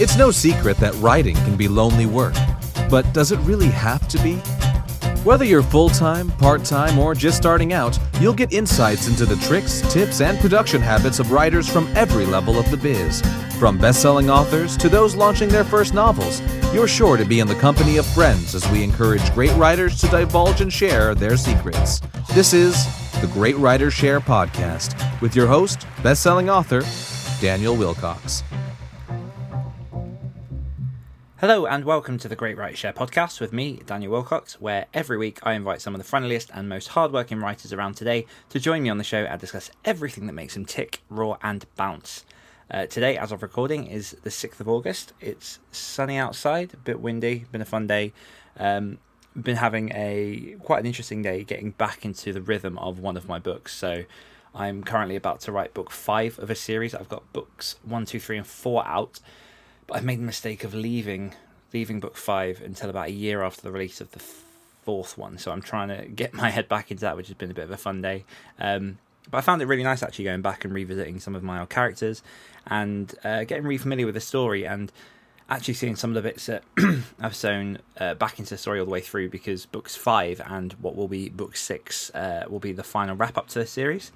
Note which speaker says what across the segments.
Speaker 1: It's no secret that writing can be lonely work, but does it really have to be? Whether you're full time, part time, or just starting out, you'll get insights into the tricks, tips, and production habits of writers from every level of the biz. From best selling authors to those launching their first novels, you're sure to be in the company of friends as we encourage great writers to divulge and share their secrets. This is the Great Writers Share podcast with your host, best selling author, Daniel Wilcox.
Speaker 2: Hello and welcome to the Great Writers Share podcast with me, Daniel Wilcox, where every week I invite some of the friendliest and most hardworking writers around today to join me on the show and discuss everything that makes them tick, roar, and bounce. Uh, today, as of recording, is the 6th of August. It's sunny outside, a bit windy, been a fun day. Um, been having a quite an interesting day getting back into the rhythm of one of my books. So I'm currently about to write book five of a series. I've got books one, two, three, and four out but I've made the mistake of leaving leaving book five until about a year after the release of the fourth one. So I'm trying to get my head back into that, which has been a bit of a fun day. Um, but I found it really nice actually going back and revisiting some of my old characters and uh, getting re familiar with the story and actually seeing some of the bits that I've sewn uh, back into the story all the way through because books five and what will be book six uh, will be the final wrap up to the series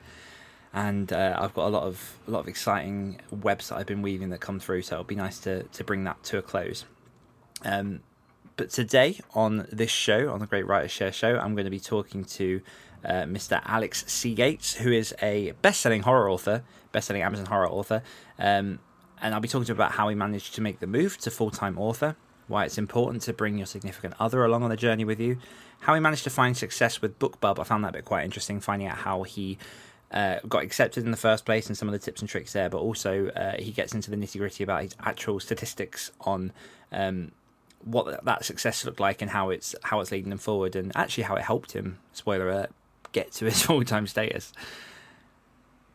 Speaker 2: and uh, I've got a lot of a lot of exciting webs that I've been weaving that come through. So it'll be nice to to bring that to a close. Um, but today on this show, on the Great Writer Share show, I'm going to be talking to uh, Mr. Alex C. Gates, who is a best-selling horror author, best-selling Amazon horror author, um, and I'll be talking to him about how he managed to make the move to full-time author, why it's important to bring your significant other along on the journey with you, how he managed to find success with BookBub. I found that bit quite interesting, finding out how he uh, got accepted in the first place and some of the tips and tricks there, but also uh, he gets into the nitty gritty about his actual statistics on um, what that success looked like and how it's how it's leading him forward, and actually how it helped him. Spoiler alert: get to his full time status.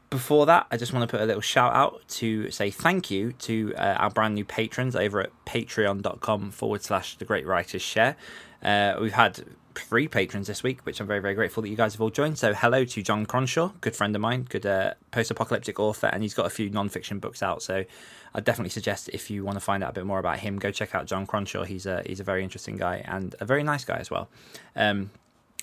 Speaker 2: Before that, I just want to put a little shout out to say thank you to uh, our brand new patrons over at patreon.com forward slash the great writers share. Uh, we've had three patrons this week, which I'm very, very grateful that you guys have all joined. So, hello to John Cronshaw, good friend of mine, good uh, post apocalyptic author, and he's got a few non fiction books out. So, I definitely suggest if you want to find out a bit more about him, go check out John Cronshaw. He's a, he's a very interesting guy and a very nice guy as well. Um,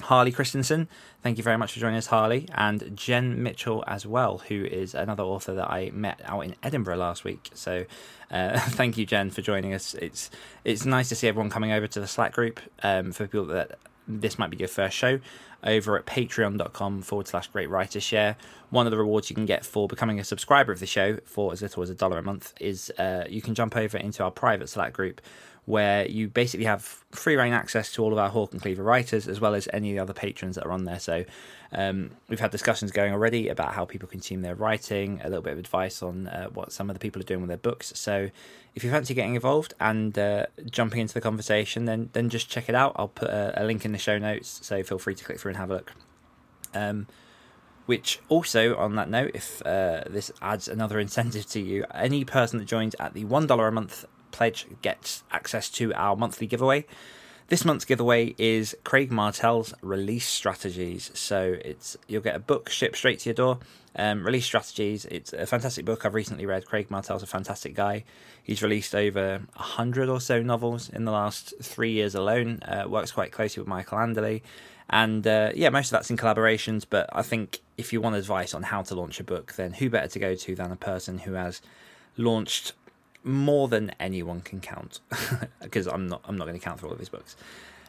Speaker 2: Harley Christensen, thank you very much for joining us, Harley, and Jen Mitchell as well, who is another author that I met out in Edinburgh last week. So, uh, thank you, Jen, for joining us. It's it's nice to see everyone coming over to the Slack group. Um, for people that this might be your first show, over at patreon.com forward slash great writer share. One of the rewards you can get for becoming a subscriber of the show for as little as a dollar a month is uh, you can jump over into our private Slack group where you basically have free reign access to all of our Hawk and Cleaver writers as well as any of the other patrons that are on there. So um, we've had discussions going already about how people consume their writing, a little bit of advice on uh, what some of the people are doing with their books. So if you fancy getting involved and uh, jumping into the conversation, then then just check it out. I'll put a, a, link in the show notes, so feel free to click through and have a look. Um, which also, on that note, if uh, this adds another incentive to you, any person that joins at the one dollar a month pledge gets access to our monthly giveaway. This month's giveaway is Craig Martelle's release strategies. So it's you'll get a book shipped straight to your door. Um, release strategies. It's a fantastic book I've recently read. Craig Martelle's a fantastic guy. He's released over hundred or so novels in the last three years alone. Uh, works quite closely with Michael Anderle, and uh, yeah, most of that's in collaborations. But I think if you want advice on how to launch a book, then who better to go to than a person who has launched more than anyone can count because I'm not I'm not going to count for all of his books.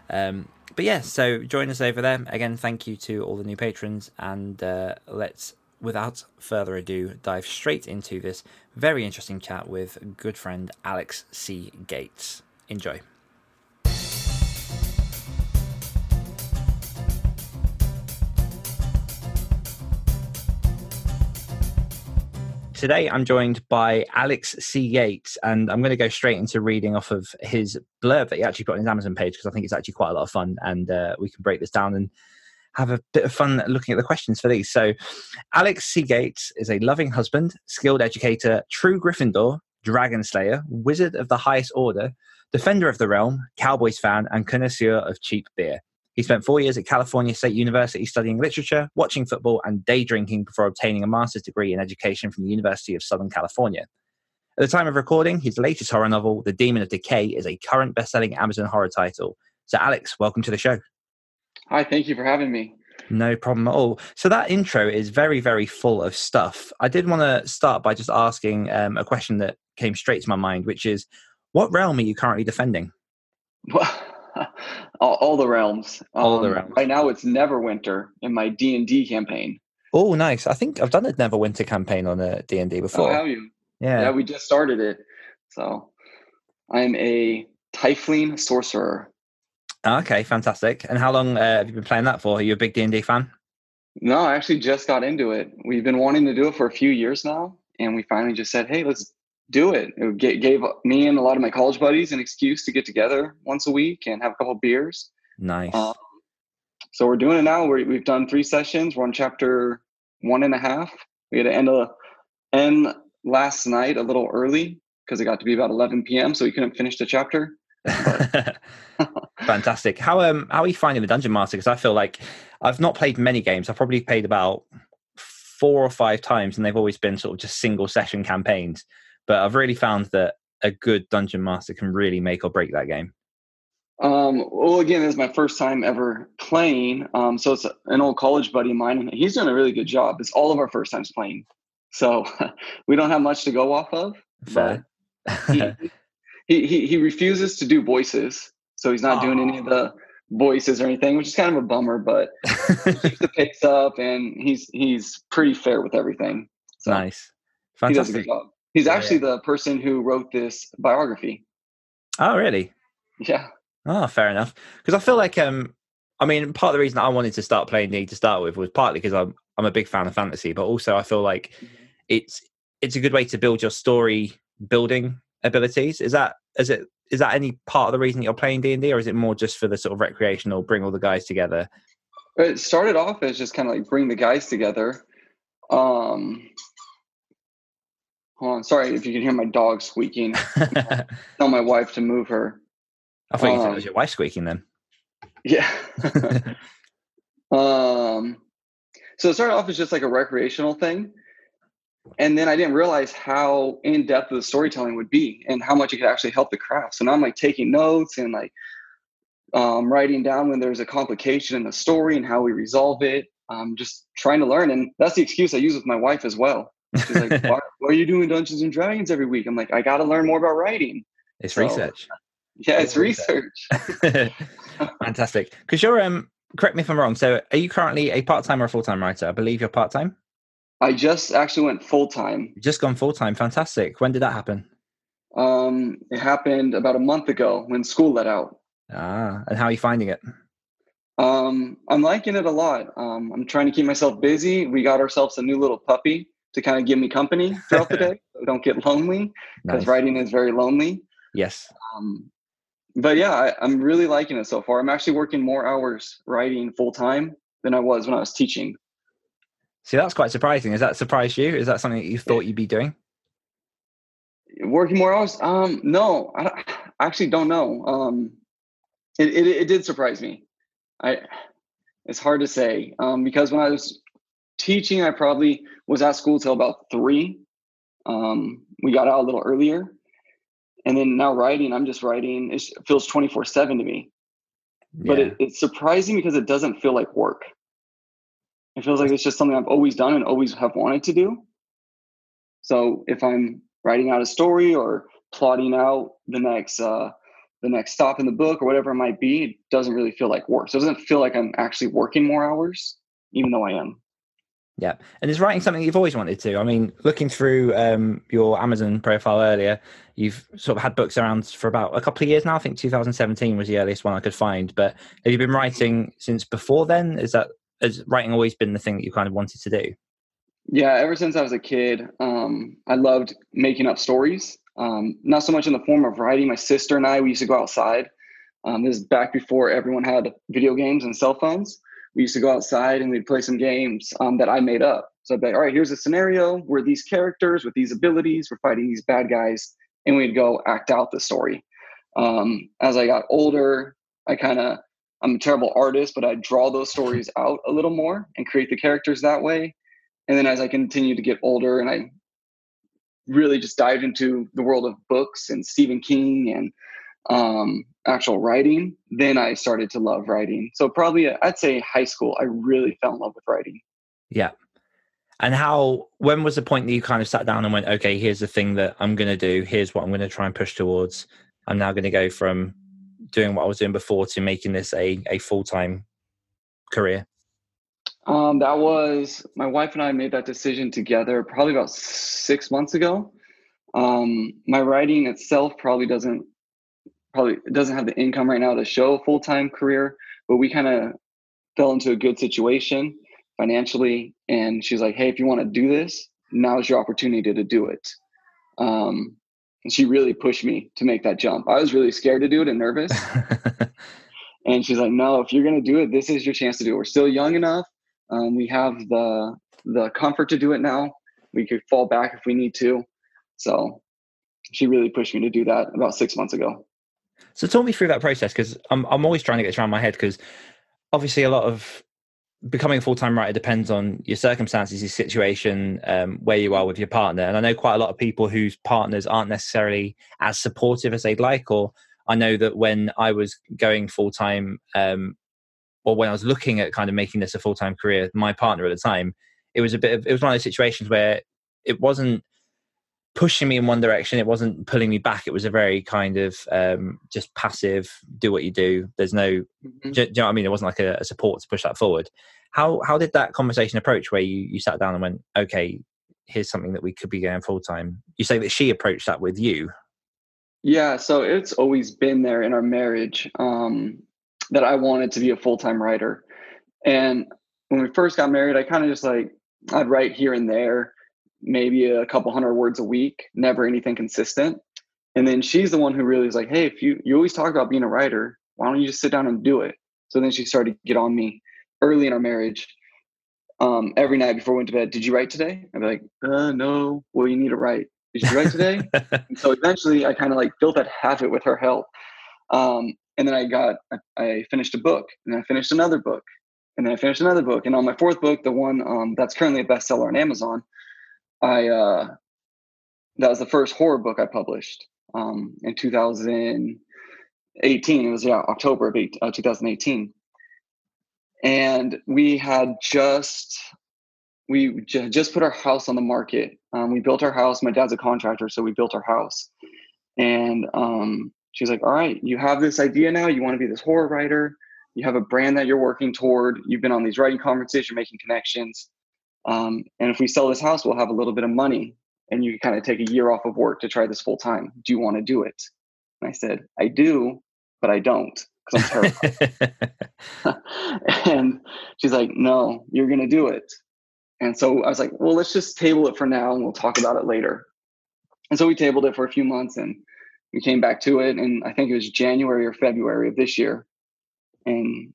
Speaker 2: Um, but yeah, so join us over there again. Thank you to all the new patrons, and uh, let's without further ado dive straight into this very interesting chat with good friend Alex C. Gates. Enjoy. Today, I'm joined by Alex C. Gates, and I'm going to go straight into reading off of his blurb that he actually put on his Amazon page because I think it's actually quite a lot of fun, and uh, we can break this down and have a bit of fun looking at the questions for these. So, Alex C. Gates is a loving husband, skilled educator, true Gryffindor, dragon slayer, wizard of the highest order, defender of the realm, Cowboys fan, and connoisseur of cheap beer. He spent four years at California State University studying literature, watching football, and day drinking before obtaining a master's degree in education from the University of Southern California. At the time of recording, his latest horror novel, The Demon of Decay, is a current best-selling Amazon horror title. So, Alex, welcome to the show.
Speaker 3: Hi, thank you for having me.
Speaker 2: No problem at all. So that intro is very, very full of stuff. I did want to start by just asking um, a question that came straight to my mind, which is, what realm are you currently defending?
Speaker 3: Well, all, all, the realms.
Speaker 2: All um, the realms.
Speaker 3: Right now, it's Neverwinter in my D and D campaign.
Speaker 2: Oh, nice! I think I've done a Neverwinter campaign on a D and D before.
Speaker 3: Oh, have you?
Speaker 2: Yeah.
Speaker 3: Yeah, we just started it. So I'm a Tiefling sorcerer.
Speaker 2: Okay, fantastic. And how long uh, have you been playing that for? Are you a big D and D fan?
Speaker 3: No, I actually just got into it. We've been wanting to do it for a few years now, and we finally just said, "Hey, let's do it." It gave me and a lot of my college buddies an excuse to get together once a week and have a couple beers.
Speaker 2: Nice. Um,
Speaker 3: so we're doing it now. we have done three sessions. We're on chapter one and a half. We had to end a end last night a little early because it got to be about 11 p.m. So we couldn't finish the chapter.
Speaker 2: Fantastic. How um how are you finding the Dungeon Master? Because I feel like I've not played many games. I've probably played about four or five times, and they've always been sort of just single session campaigns. But I've really found that a good Dungeon Master can really make or break that game.
Speaker 3: Um, well, again, this is my first time ever playing. Um, so it's an old college buddy of mine, and he's doing a really good job. It's all of our first times playing. So we don't have much to go off of.
Speaker 2: Fair.
Speaker 3: he, he, he, he refuses to do voices. So he's not Aww. doing any of the voices or anything, which is kind of a bummer, but he the picks up and he's he's pretty fair with everything.
Speaker 2: So nice.
Speaker 3: Fantastic. He does a good job. He's actually yeah. the person who wrote this biography.
Speaker 2: Oh, really?
Speaker 3: Yeah.
Speaker 2: Oh, fair enough. Because I feel like um I mean, part of the reason I wanted to start playing D to start with was partly because I'm I'm a big fan of fantasy, but also I feel like mm-hmm. it's it's a good way to build your story building abilities. Is that is it is that any part of the reason you're playing D and D, or is it more just for the sort of recreational, bring all the guys together?
Speaker 3: It started off as just kind of like bring the guys together. Um, hold on, sorry if you can hear my dog squeaking. tell my wife to move her.
Speaker 2: I thought um, you said it was um, your wife squeaking then.
Speaker 3: Yeah. um, so it started off as just like a recreational thing and then I didn't realize how in depth the storytelling would be and how much it could actually help the craft. So now I'm like taking notes and like um, writing down when there's a complication in the story and how we resolve it. I'm just trying to learn, and that's the excuse I use with my wife as well. She's like, why, why, are you doing Dungeons and Dragons every week?" I'm like, "I got to learn more about writing."
Speaker 2: It's so, research.
Speaker 3: Yeah, it's, it's research.
Speaker 2: research. Fantastic. Because you're um, correct me if I'm wrong. So, are you currently a part time or a full time writer? I believe you're part time.
Speaker 3: I just actually went full time.
Speaker 2: Just gone full time. Fantastic. When did that happen?
Speaker 3: Um, it happened about a month ago when school let out.
Speaker 2: Ah, and how are you finding it?
Speaker 3: Um, I'm liking it a lot. Um, I'm trying to keep myself busy. We got ourselves a new little puppy to kind of give me company throughout the day. So don't get lonely because nice. writing is very lonely.
Speaker 2: Yes.
Speaker 3: Um, but yeah, I, I'm really liking it so far. I'm actually working more hours writing full time than I was when I was teaching.
Speaker 2: See, that's quite surprising. Is that surprised you? Is that something that you thought you'd be doing?
Speaker 3: Working more hours? Um, no, I, I actually don't know. Um, it, it, it did surprise me. I it's hard to say um, because when I was teaching, I probably was at school till about three. Um, we got out a little earlier, and then now writing, I'm just writing. It feels twenty four seven to me, yeah. but it, it's surprising because it doesn't feel like work. It feels like it's just something I've always done and always have wanted to do. So if I'm writing out a story or plotting out the next uh, the next stop in the book or whatever it might be, it doesn't really feel like work. So it doesn't feel like I'm actually working more hours, even though I am.
Speaker 2: Yeah, and is writing something you've always wanted to? I mean, looking through um, your Amazon profile earlier, you've sort of had books around for about a couple of years now. I think 2017 was the earliest one I could find. But have you been writing since before then? Is that has writing always been the thing that you kind of wanted to do?
Speaker 3: Yeah, ever since I was a kid, um, I loved making up stories. Um, not so much in the form of writing. My sister and I, we used to go outside. Um, this is back before everyone had video games and cell phones. We used to go outside and we'd play some games um, that I made up. So I'd be like, all right, here's a scenario where these characters with these abilities, we're fighting these bad guys, and we'd go act out the story. Um, as I got older, I kind of I'm a terrible artist, but I draw those stories out a little more and create the characters that way. And then as I continued to get older and I really just dived into the world of books and Stephen King and um, actual writing, then I started to love writing. So probably I'd say high school, I really fell in love with writing.
Speaker 2: Yeah. And how, when was the point that you kind of sat down and went, okay, here's the thing that I'm going to do. Here's what I'm going to try and push towards. I'm now going to go from doing what I was doing before to making this a, a full time career.
Speaker 3: Um, that was my wife and I made that decision together probably about six months ago. Um, my writing itself probably doesn't probably doesn't have the income right now to show a full time career, but we kind of fell into a good situation financially. And she's like, "Hey, if you want to do this, now's your opportunity to do it." Um, and she really pushed me to make that jump. I was really scared to do it and nervous. and she's like, "No, if you're gonna do it, this is your chance to do it. We're still young enough um, we have the the comfort to do it now. We could fall back if we need to. So she really pushed me to do that about six months ago.
Speaker 2: So talk me through that process because I'm I'm always trying to get this around my head because obviously a lot of becoming a full time writer depends on your circumstances, your situation, um, where you are with your partner. And I know quite a lot of people whose partners aren't necessarily as supportive as they'd like. Or I know that when I was going full time, um, or when I was looking at kind of making this a full time career, my partner at the time, it was a bit of, it was one of those situations where it wasn't pushing me in one direction, it wasn't pulling me back. It was a very kind of um, just passive, do what you do. There's no, mm-hmm. do, do, you know what I mean? It wasn't like a, a, support to push that forward. How how did that conversation approach where you you sat down and went, okay, here's something that we could be going full time? You say that she approached that with you.
Speaker 3: Yeah, so it's always been there in our marriage. Um, that I wanted to be a full time writer. And when we first got married, I kind of just like, I'd write here and there, maybe a couple hundred words a week, never anything consistent. And then she's the one who really is like, hey, if you, you always talk about being a writer, why don't you just sit down and do it? So then she started to get on me early in our marriage. Um, every night before we went to bed, did you write today? I'd be like, uh, no, well, you need to write. Did you write today? and so eventually I kind of like built that habit with her help. Um, and then I got I finished a book, and I finished another book, and then I finished another book, and on my fourth book, the one um, that's currently a bestseller on Amazon, I uh, that was the first horror book I published um, in 2018. It was yeah October of eight, uh, 2018, and we had just we j- just put our house on the market. Um, we built our house. My dad's a contractor, so we built our house, and um, she's like, all right, you have this idea now. You want to be this horror writer. You have a brand that you're working toward. You've been on these writing conferences. You're making connections. Um, and if we sell this house, we'll have a little bit of money and you can kind of take a year off of work to try this full time. Do you want to do it? And I said, I do, but I don't because I'm terrified. and she's like, no, you're going to do it. And so I was like, well, let's just table it for now and we'll talk about it later. And so we tabled it for a few months and we came back to it and I think it was January or February of this year. And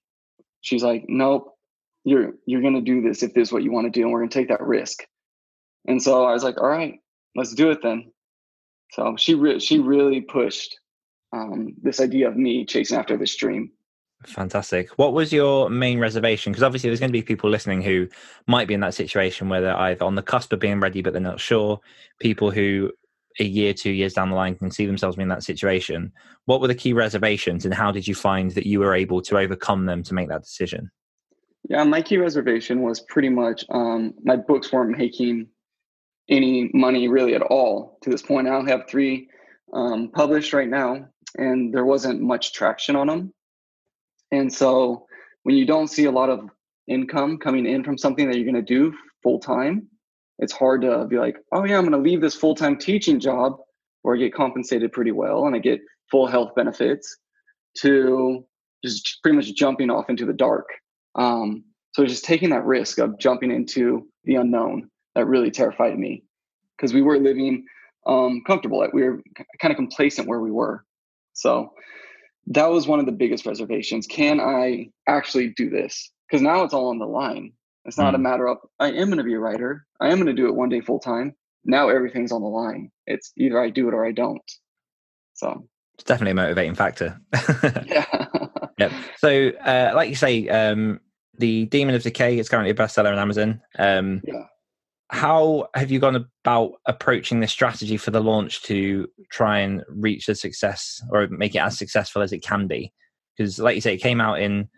Speaker 3: she's like, Nope, you're you're gonna do this if this is what you want to do, and we're gonna take that risk. And so I was like, All right, let's do it then. So she re- she really pushed um, this idea of me chasing after this dream.
Speaker 2: Fantastic. What was your main reservation? Because obviously, there's going to be people listening who might be in that situation where they're either on the cusp of being ready, but they're not sure. People who a year, two years down the line can see themselves in that situation. What were the key reservations, and how did you find that you were able to overcome them to make that decision?
Speaker 3: Yeah, my key reservation was pretty much um, my books weren't making any money really at all to this point. I have three um, published right now, and there wasn't much traction on them. And so, when you don't see a lot of income coming in from something that you're going to do full time, it's hard to be like, oh yeah, I'm going to leave this full time teaching job where I get compensated pretty well and I get full health benefits to just pretty much jumping off into the dark. Um, so just taking that risk of jumping into the unknown that really terrified me because we were living um, comfortable. We were kind of complacent where we were. So that was one of the biggest reservations. Can I actually do this? Because now it's all on the line. It's not mm. a matter of I am going to be a writer. I am going to do it one day full time. Now everything's on the line. It's either I do it or I don't. So
Speaker 2: it's definitely a motivating factor. yeah. Yep. So, uh, like you say, um, the Demon of Decay is currently a bestseller on Amazon. Um, yeah. how have you gone about approaching this strategy for the launch to try and reach the success or make it as successful as it can be? Because, like you say, it came out in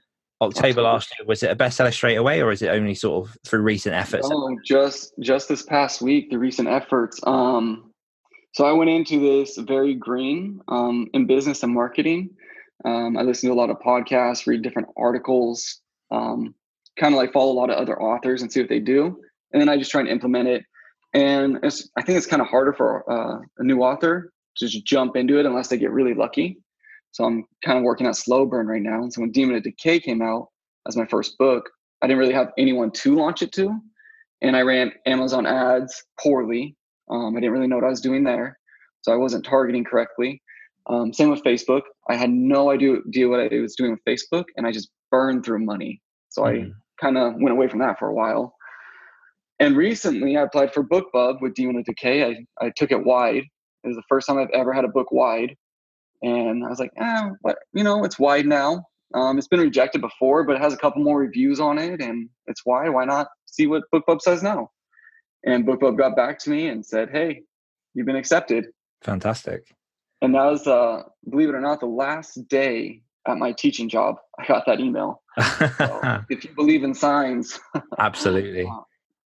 Speaker 2: October Absolutely. last year. Was it a bestseller straight away, or is it only sort of through recent efforts?
Speaker 3: Oh, just just this past week, the recent efforts. Um, so I went into this very green um, in business and marketing. Um, I listen to a lot of podcasts, read different articles, um, kind of like follow a lot of other authors and see what they do and then I just try and implement it. And I think it's kind of harder for uh, a new author to just jump into it unless they get really lucky. So I'm kind of working at slow burn right now. And so when Demon of Decay came out as my first book, I didn't really have anyone to launch it to, and I ran Amazon ads poorly. Um, I didn't really know what I was doing there, so I wasn't targeting correctly. Um, same with Facebook. I had no idea, idea what I was doing with Facebook, and I just burned through money. So mm-hmm. I kind of went away from that for a while. And recently, I applied for BookBub with Demon of Decay. I, I took it wide. It was the first time I've ever had a book wide, and I was like, eh, what? You know, it's wide now. Um, it's been rejected before, but it has a couple more reviews on it, and it's wide. Why not see what BookBub says now? And BookBub got back to me and said, "Hey, you've been accepted."
Speaker 2: Fantastic.
Speaker 3: And that was, uh, believe it or not, the last day at my teaching job. I got that email. so if you believe in signs,
Speaker 2: absolutely.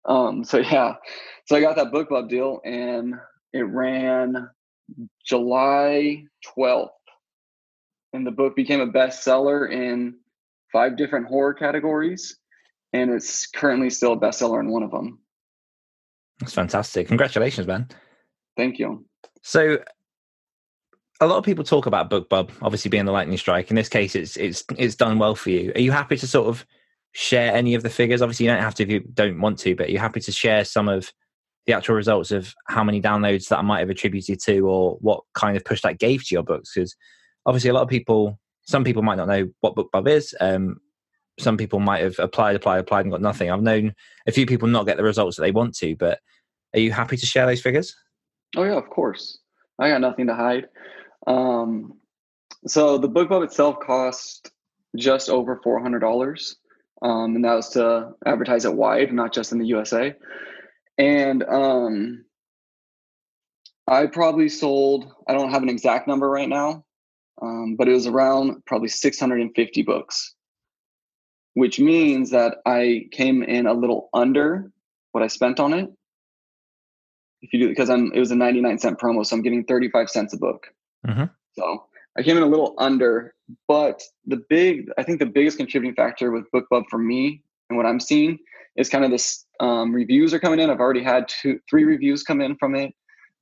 Speaker 3: Um, so yeah, so I got that BookBub deal, and it ran July twelfth, and the book became a bestseller in five different horror categories, and it's currently still a bestseller in one of them.
Speaker 2: That's fantastic! Congratulations, man.
Speaker 3: Thank you.
Speaker 2: So a lot of people talk about BookBub obviously being the lightning strike. In this case, it's it's it's done well for you. Are you happy to sort of share any of the figures? Obviously, you don't have to if you don't want to, but are you're happy to share some of the actual results of how many downloads that I might have attributed to, or what kind of push that gave to your books. Because obviously, a lot of people, some people might not know what BookBub is. Um, some people might have applied, applied, applied, and got nothing. I've known a few people not get the results that they want to, but are you happy to share those figures?
Speaker 3: Oh yeah, of course. I got nothing to hide. Um, so the BookBub itself cost just over four hundred dollars um, and that was to advertise it wide, not just in the USA. And um, I probably sold, I don't have an exact number right now, um, but it was around probably 650 books, which means that I came in a little under what I spent on it. If you do, because I'm, it was a 99 cent promo, so I'm getting 35 cents a book. Mm-hmm. So I came in a little under, but the big, I think the biggest contributing factor with BookBub for me and what I'm seeing is kind of this um, reviews are coming in. I've already had two, three reviews come in from it.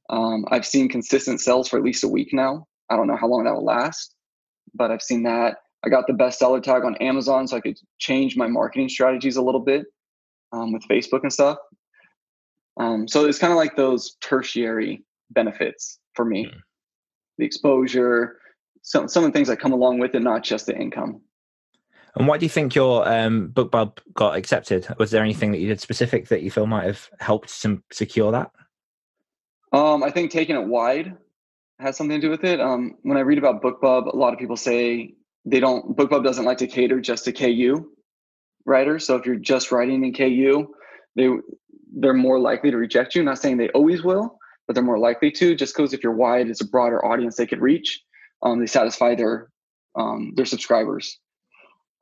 Speaker 3: Um, I've seen consistent sales for at least a week now. I don't know how long that will last, but I've seen that. I got the bestseller tag on Amazon, so I could change my marketing strategies a little bit um, with Facebook and stuff. Um, so it's kind of like those tertiary benefits for me: mm. The exposure, some some of the things that come along with it, not just the income.
Speaker 2: And why do you think your um, BookBub got accepted? Was there anything that you did specific that you feel might have helped some secure that?
Speaker 3: Um, I think taking it wide has something to do with it. Um, when I read about BookBub, a lot of people say they don't. BookBub doesn't like to cater just to KU writers. So if you're just writing in KU, they they're more likely to reject you. Not saying they always will, but they're more likely to. Just because if you're wide, it's a broader audience they could reach um, they satisfy their um, their subscribers.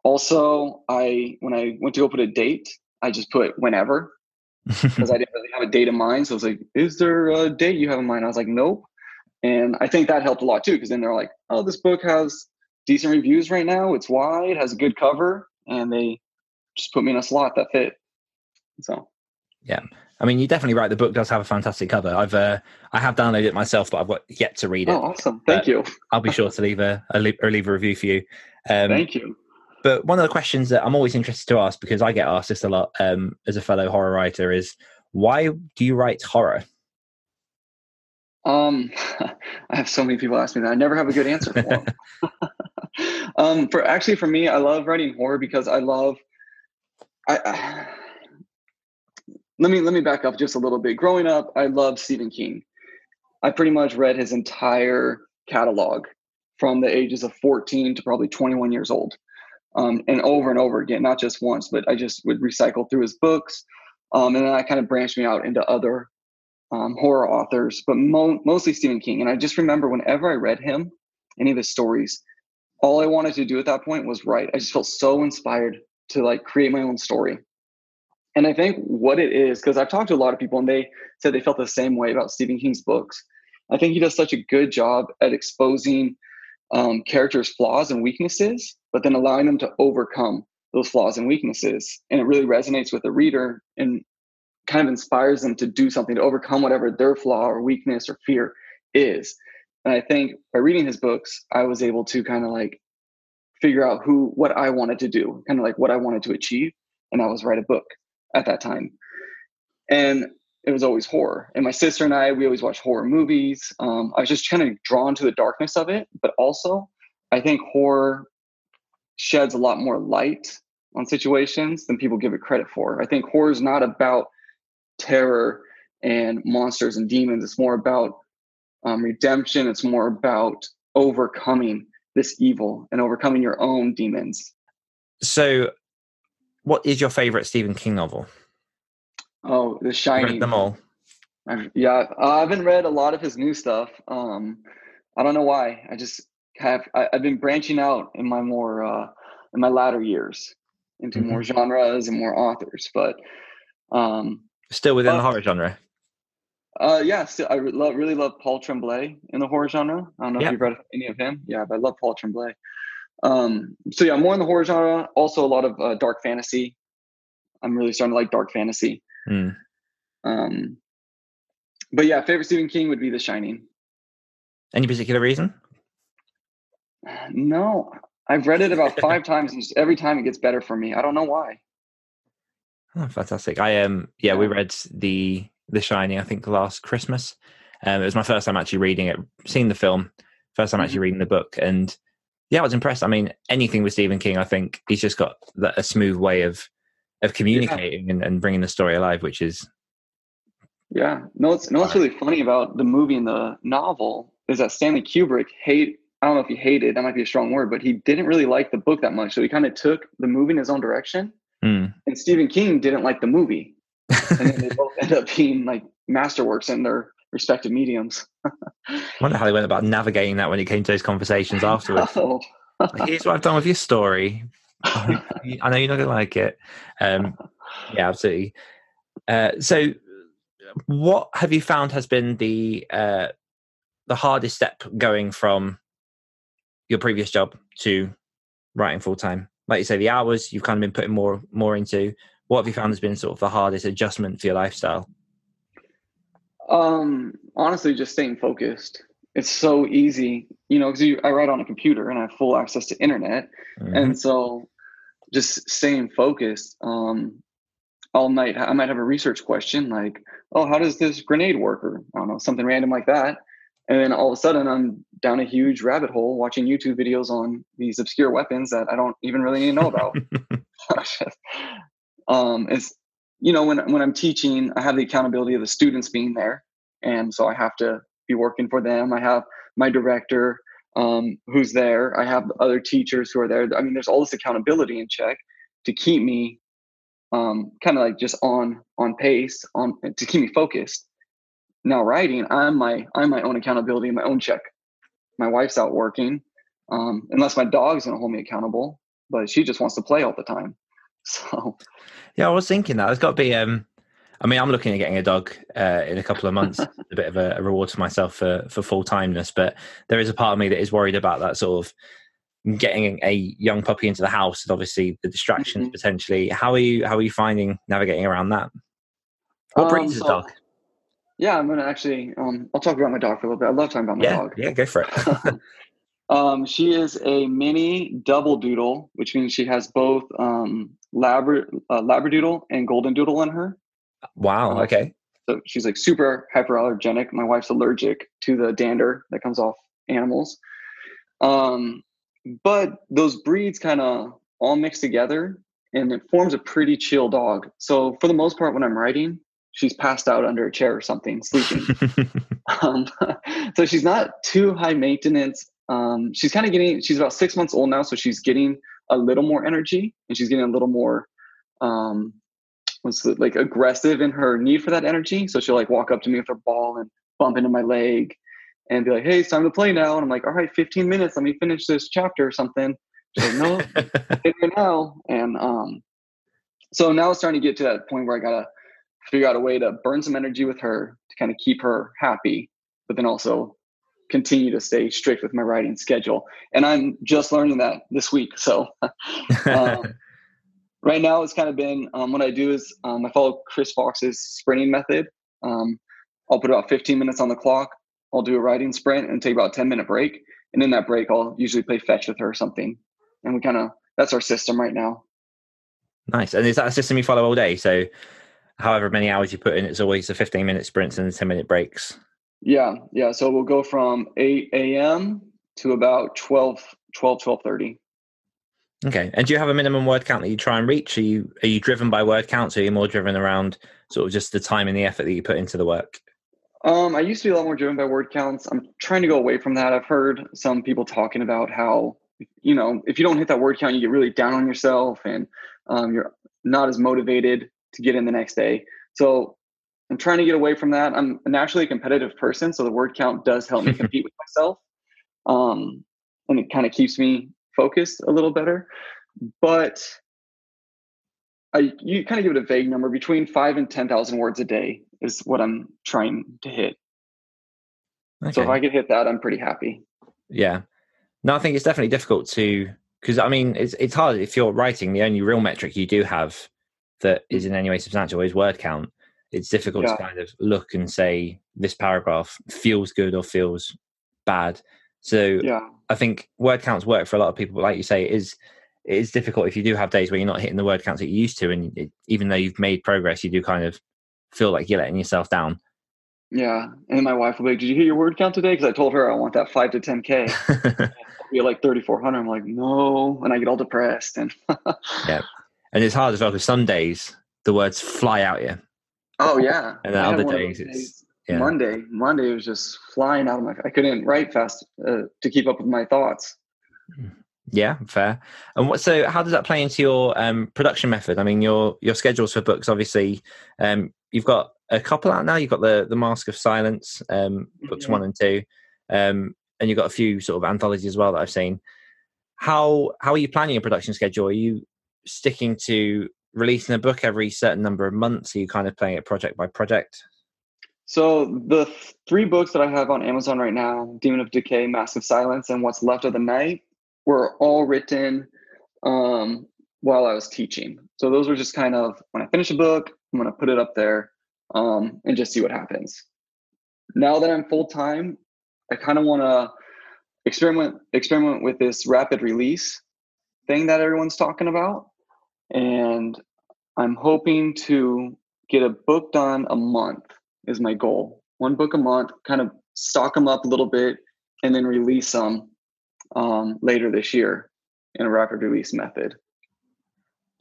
Speaker 3: Also, I when I went to go put a date, I just put whenever because I didn't really have a date in mind. So I was like, "Is there a date you have in mind?" I was like, "Nope." And I think that helped a lot too because then they're like, "Oh, this book has decent reviews right now. It's wide, has a good cover, and they just put me in a slot that fit." So,
Speaker 2: yeah, I mean, you're definitely right. The book does have a fantastic cover. I've uh, I have downloaded it myself, but I've got yet to read it.
Speaker 3: Oh, awesome! Thank you.
Speaker 2: I'll be sure to leave a, a, leave, or leave a review for you.
Speaker 3: Um, Thank you.
Speaker 2: But one of the questions that I'm always interested to ask because I get asked this a lot um, as a fellow horror writer is why do you write horror?
Speaker 3: Um, I have so many people ask me that. I never have a good answer for them. um, for actually, for me, I love writing horror because I love. I, I let me let me back up just a little bit. Growing up, I loved Stephen King. I pretty much read his entire catalog from the ages of 14 to probably 21 years old. Um, and over and over again, not just once, but I just would recycle through his books. Um, and then I kind of branched me out into other um, horror authors, but mo- mostly Stephen King. And I just remember whenever I read him, any of his stories, all I wanted to do at that point was write. I just felt so inspired to like create my own story. And I think what it is, because I've talked to a lot of people and they said they felt the same way about Stephen King's books. I think he does such a good job at exposing um, characters' flaws and weaknesses, but then allowing them to overcome those flaws and weaknesses. And it really resonates with the reader and kind of inspires them to do something to overcome whatever their flaw or weakness or fear is. And I think by reading his books, I was able to kind of like figure out who, what I wanted to do, kind of like what I wanted to achieve. And that was write a book at that time. And it was always horror. And my sister and I, we always watch horror movies. Um, I was just kind of drawn to the darkness of it, but also I think horror sheds a lot more light on situations than people give it credit for. I think horror is not about terror and monsters and demons. It's more about um, redemption. It's more about overcoming this evil and overcoming your own demons.
Speaker 2: So, what is your favorite Stephen King novel?
Speaker 3: Oh, The Shining.
Speaker 2: Read them all.
Speaker 3: I've, yeah, I haven't read a lot of his new stuff. Um, I don't know why. I just have. I, have been branching out in my more uh, in my latter years into mm-hmm. more genres and more authors, but um,
Speaker 2: still within the horror genre.
Speaker 3: Uh, yeah, still, I love, really love Paul Tremblay in the horror genre. I don't know if you've read any of him. Yeah, but I love Paul Tremblay. Um, so yeah, more in the horror genre. Also, a lot of uh, dark fantasy. I'm really starting to like dark fantasy. Mm. Um, but yeah, favorite Stephen King would be The Shining.
Speaker 2: Any particular reason?
Speaker 3: No, I've read it about five times, and every time it gets better for me. I don't know why.
Speaker 2: Oh, fantastic! I um, yeah, we read the The Shining. I think last Christmas. Um, it was my first time actually reading it, seeing the film, first time actually mm-hmm. reading the book, and yeah, I was impressed. I mean, anything with Stephen King, I think he's just got that, a smooth way of of communicating yeah. and, and bringing the story alive, which is
Speaker 3: yeah. No, it's no. What's really funny about the movie and the novel is that Stanley Kubrick hate. I don't know if he hated. That might be a strong word, but he didn't really like the book that much. So he kind of took the movie in his own direction. Mm. And Stephen King didn't like the movie, and then they both end up being like masterworks in their respective mediums.
Speaker 2: I wonder how they went about navigating that when it came to those conversations afterwards. Oh. like, Here's what I've done with your story. I know you're not going to like it. Um, yeah, absolutely. Uh, so, what have you found has been the uh, the hardest step going from your previous job to writing full time? Like you say, the hours you've kind of been putting more more into. What have you found has been sort of the hardest adjustment for your lifestyle?
Speaker 3: Um, honestly, just staying focused. It's so easy, you know, because I write on a computer and I have full access to internet, mm-hmm. and so just staying focused. Um, all night, I might have a research question like, "Oh, how does this grenade work?" or I don't know, something random like that. And then all of a sudden, I'm down a huge rabbit hole watching YouTube videos on these obscure weapons that I don't even really need to know about. um, it's you know when when I'm teaching, I have the accountability of the students being there, and so I have to be working for them. I have my director um, who's there. I have other teachers who are there. I mean, there's all this accountability in check to keep me um, kind of like just on on pace, on to keep me focused. Now writing, I'm my I'm my own accountability, my own check. My wife's out working, um, unless my dog's gonna hold me accountable, but she just wants to play all the time. So,
Speaker 2: yeah, I was thinking that it's got to be um, I mean, I'm looking at getting a dog uh, in a couple of months, a bit of a, a reward for myself for for full timeness. But there is a part of me that is worried about that sort of getting a young puppy into the house, and obviously the distractions mm-hmm. potentially. How are you? How are you finding navigating around that? What breed um, is the dog?
Speaker 3: Yeah, I'm gonna actually. Um, I'll talk about my dog for a little bit. I love talking about my
Speaker 2: yeah,
Speaker 3: dog.
Speaker 2: Yeah, go for it.
Speaker 3: um, she is a mini double doodle, which means she has both um, Labra- uh, Labradoodle and Golden Doodle in her.
Speaker 2: Wow. Uh, okay.
Speaker 3: So she's like super hyperallergenic. My wife's allergic to the dander that comes off animals. Um, but those breeds kind of all mix together and it forms a pretty chill dog. So for the most part, when I'm writing, she's passed out under a chair or something, sleeping. um, so she's not too high maintenance. Um, she's kind of getting, she's about six months old now. So she's getting a little more energy and she's getting a little more um, was like aggressive in her need for that energy. So she'll like walk up to me with her ball and bump into my leg and be like, "Hey, it's time to play now." And I'm like, "All right, 15 minutes. Let me finish this chapter or something." She's like, "No, right now." And um, so now it's starting to get to that point where I gotta figure out a way to burn some energy with her to kind of keep her happy, but then also continue to stay strict with my writing schedule. And I'm just learning that this week. So um, right now it's kind of been um, what I do is um, I follow Chris Fox's sprinting method. Um, I'll put about 15 minutes on the clock. I'll do a writing sprint and take about 10 minute break. And in that break, I'll usually play fetch with her or something. And we kind of, that's our system right now.
Speaker 2: Nice. And is that a system you follow all day? So however many hours you put in, it's always the 15 minute sprints and the 10 minute breaks.
Speaker 3: Yeah. Yeah. So we'll go from 8 a.m. to about 12, 12, 12 30.
Speaker 2: Okay. And do you have a minimum word count that you try and reach? Are you are you driven by word counts or are you more driven around sort of just the time and the effort that you put into the work?
Speaker 3: Um, I used to be a lot more driven by word counts. I'm trying to go away from that. I've heard some people talking about how, you know, if you don't hit that word count, you get really down on yourself and um, you're not as motivated to get in the next day. So I'm trying to get away from that. I'm naturally a competitive person, so the word count does help me compete with myself, um, and it kind of keeps me focused a little better. But I, you kind of give it a vague number between five and ten thousand words a day is what I'm trying to hit. Okay. So if I could hit that, I'm pretty happy.
Speaker 2: Yeah, no, I think it's definitely difficult to because I mean it's it's hard if you're writing. The only real metric you do have that is in any way substantial is word count. It's difficult yeah. to kind of look and say this paragraph feels good or feels bad. So yeah. I think word counts work for a lot of people. But like you say, it is it is difficult if you do have days where you're not hitting the word counts that you used to, and it, even though you've made progress, you do kind of feel like you're letting yourself down.
Speaker 3: Yeah, and my wife will be like, "Did you hit your word count today?" Because I told her I want that five to ten k. be like thirty four hundred. I'm like, no, and I get all depressed and.
Speaker 2: yeah, and it's hard as well because some days the words fly out you.
Speaker 3: Oh yeah,
Speaker 2: and other days it's
Speaker 3: yeah. Monday. Monday was just flying out of my. I couldn't write fast uh, to keep up with my thoughts.
Speaker 2: Yeah, fair. And what? So, how does that play into your um, production method? I mean, your your schedules for books. Obviously, um, you've got a couple out now. You've got the the Mask of Silence, um, books yeah. one and two, um, and you've got a few sort of anthologies as well that I've seen. How how are you planning your production schedule? Are you sticking to releasing a book every certain number of months? Are you kind of playing it project by project?
Speaker 3: So the three books that I have on Amazon right now, Demon of Decay, Mask of Silence, and What's Left of the Night, were all written um, while I was teaching. So those were just kind of when I finish a book, I'm to put it up there um, and just see what happens. Now that I'm full time, I kind of want to experiment experiment with this rapid release thing that everyone's talking about and I'm hoping to get a book done a month is my goal. One book a month, kind of stock them up a little bit, and then release them um, later this year in a rapid release method.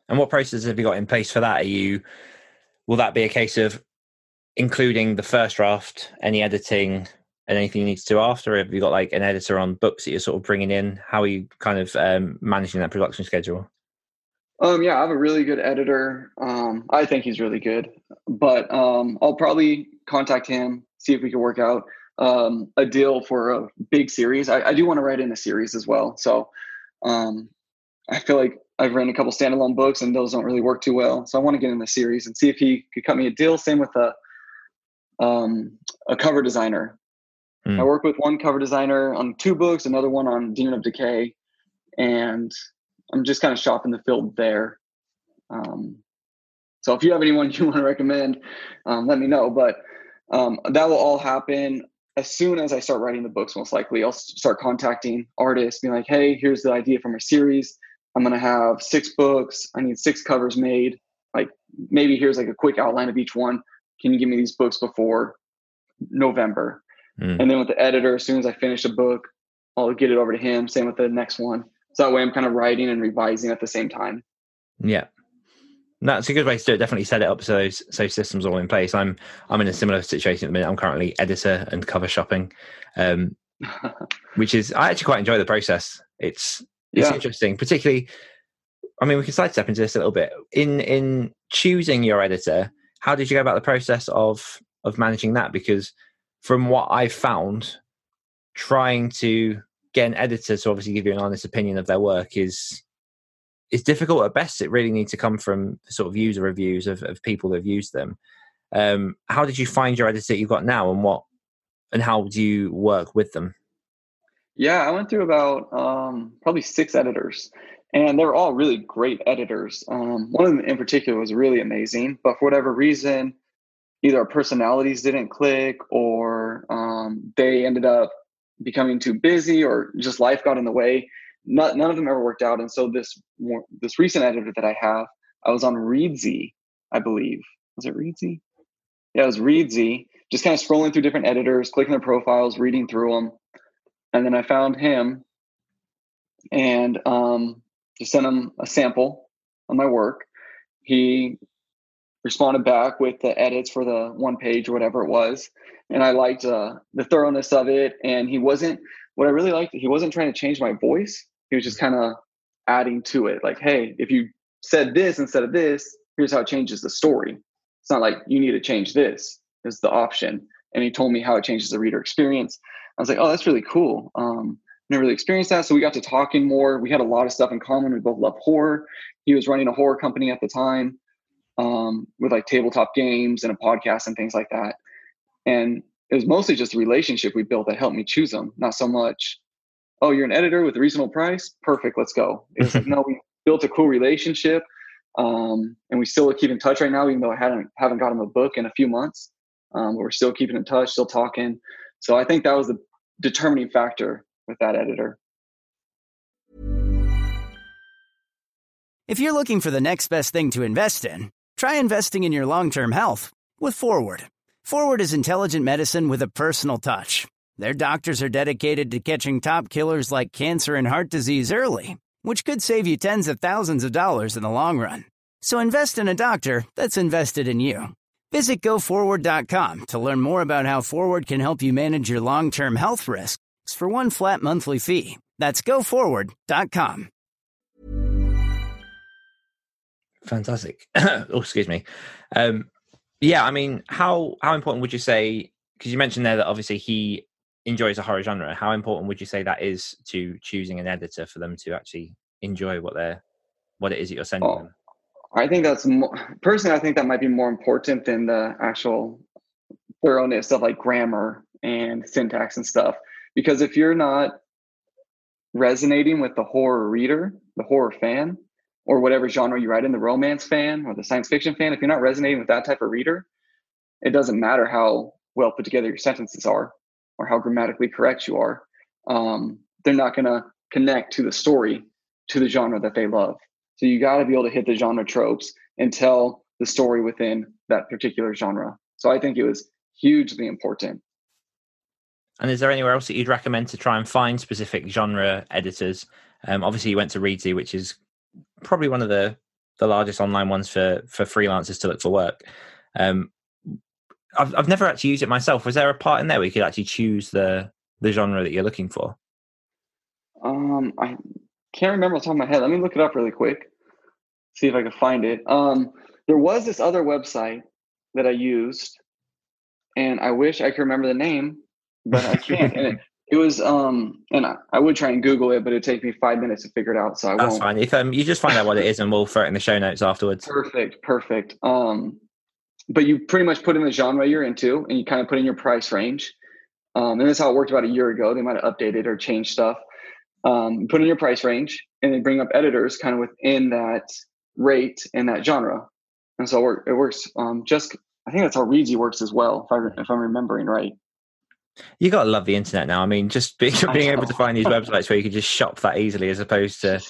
Speaker 2: And what process have you got in place for that? Are you will that be a case of including the first draft, any editing, and anything you need to do after? Have you got like an editor on books that you're sort of bringing in? How are you kind of um, managing that production schedule?
Speaker 3: Um, yeah, I have a really good editor. Um, I think he's really good, but um, I'll probably contact him, see if we can work out um, a deal for a big series. I, I do want to write in a series as well. So um, I feel like I've written a couple standalone books and those don't really work too well. So I want to get in the series and see if he could cut me a deal. Same with a um, a cover designer. Mm. I work with one cover designer on two books, another one on Demon of Decay, and I'm just kind of shopping the field there. Um, so if you have anyone you want to recommend, um, let me know. But um, that will all happen as soon as I start writing the books. Most likely, I'll start contacting artists, being like, "Hey, here's the idea for my series. I'm gonna have six books. I need six covers made. Like maybe here's like a quick outline of each one. Can you give me these books before November?" Mm. And then with the editor, as soon as I finish a book, I'll get it over to him. Same with the next one. So that way I'm kind of writing and revising at the same time.
Speaker 2: Yeah. That's a good way to do it. Definitely set it up so those, so systems are all in place. I'm I'm in a similar situation at the minute. I'm currently editor and cover shopping, um, which is I actually quite enjoy the process. It's it's yeah. interesting, particularly I mean, we can sidestep into this a little bit. In in choosing your editor, how did you go about the process of of managing that? Because from what I've found, trying to get an editor to obviously give you an honest opinion of their work is is difficult at best. It really needs to come from sort of user reviews of, of people that have used them. Um, how did you find your editor you've got now, and what and how do you work with them?
Speaker 3: Yeah, I went through about um, probably six editors, and they were all really great editors. Um, one of them in particular was really amazing, but for whatever reason, either our personalities didn't click, or um, they ended up becoming too busy, or just life got in the way. Not, none of them ever worked out, and so this more, this recent editor that I have, I was on Reedsy, I believe. Was it Reedsy? Yeah, it was Reedsy. Just kind of scrolling through different editors, clicking their profiles, reading through them and then I found him and um, just sent him a sample of my work. He responded back with the edits for the one page or whatever it was, and I liked uh, the thoroughness of it. And he wasn't what I really liked. He wasn't trying to change my voice. He was just kind of adding to it, like, "Hey, if you said this instead of this, here's how it changes the story." It's not like you need to change this. Is the option, and he told me how it changes the reader experience. I was like, oh, that's really cool. Um, never really experienced that. So we got to talking more. We had a lot of stuff in common. We both love horror. He was running a horror company at the time um, with like tabletop games and a podcast and things like that. And it was mostly just the relationship we built that helped me choose them, not so much, oh, you're an editor with a reasonable price. Perfect. Let's go. It was like, no, we built a cool relationship. Um, and we still keep in touch right now, even though I hadn't haven't got him a book in a few months. Um, but we're still keeping in touch, still talking. So I think that was the determining factor with that editor.
Speaker 4: If you're looking for the next best thing to invest in, try investing in your long term health with Forward. Forward is intelligent medicine with a personal touch. Their doctors are dedicated to catching top killers like cancer and heart disease early, which could save you tens of thousands of dollars in the long run. So invest in a doctor that's invested in you. Visit GoForward.com to learn more about how Forward can help you manage your long term health risks for one flat monthly fee. That's GoForward.com.
Speaker 2: Fantastic. oh, excuse me. Um, yeah, I mean, how how important would you say? Because you mentioned there that obviously he enjoys a horror genre. How important would you say that is to choosing an editor for them to actually enjoy what they're what it is that you're sending oh, them?
Speaker 3: I think that's more, personally, I think that might be more important than the actual thoroughness of like grammar and syntax and stuff. Because if you're not resonating with the horror reader, the horror fan, or whatever genre you write in, the romance fan or the science fiction fan, if you're not resonating with that type of reader, it doesn't matter how well put together your sentences are or how grammatically correct you are. Um, they're not going to connect to the story, to the genre that they love. So you got to be able to hit the genre tropes and tell the story within that particular genre. So I think it was hugely important.
Speaker 2: And is there anywhere else that you'd recommend to try and find specific genre editors? Um, obviously, you went to Reedsy, which is probably one of the the largest online ones for for freelancers to look for work. Um, I've I've never actually used it myself. Was there a part in there where you could actually choose the the genre that you're looking for?
Speaker 3: Um, I can't remember off the top of my head. Let me look it up really quick, see if I can find it. Um, there was this other website that I used, and I wish I could remember the name, but I can't. and it, it was um, and I, I, would try and Google it, but it'd take me five minutes to figure it out. So I
Speaker 2: That's
Speaker 3: won't.
Speaker 2: fine. If um, you just find out what it is, and we'll throw it in the show notes afterwards.
Speaker 3: Perfect, perfect. Um, but you pretty much put in the genre you're into, and you kind of put in your price range. Um, and that's how it worked about a year ago. They might have updated or changed stuff um, put in your price range and then bring up editors kind of within that rate and that genre. And so it works um, just, I think that's how Reedsy works as well, if, I, if I'm remembering right.
Speaker 2: You gotta love the internet now. I mean, just being, being able to find these websites where you can just shop that easily, as opposed to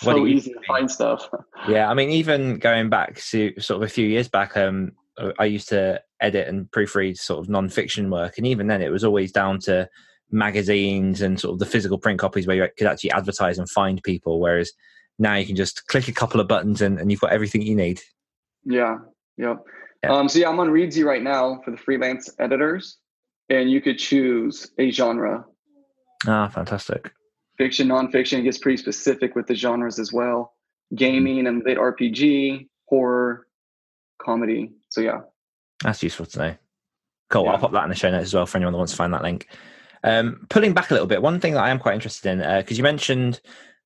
Speaker 3: so easy to find stuff.
Speaker 2: Yeah, I mean, even going back to sort of a few years back, um, I used to edit and proofread sort of non-fiction work, and even then, it was always down to magazines and sort of the physical print copies where you could actually advertise and find people. Whereas now you can just click a couple of buttons and, and you've got everything you need.
Speaker 3: Yeah. Yep. Yeah. Um, so yeah, I'm on Reedsy right now for the freelance editors, and you could choose a genre.
Speaker 2: Ah, fantastic.
Speaker 3: Fiction, nonfiction It gets pretty specific with the genres as well. gaming and lit RPG, horror, comedy. So yeah,
Speaker 2: that's useful to know. Cool.
Speaker 3: Yeah.
Speaker 2: I'll pop that in the show notes as well for anyone that wants to find that link. Um, pulling back a little bit, one thing that I am quite interested in because you mentioned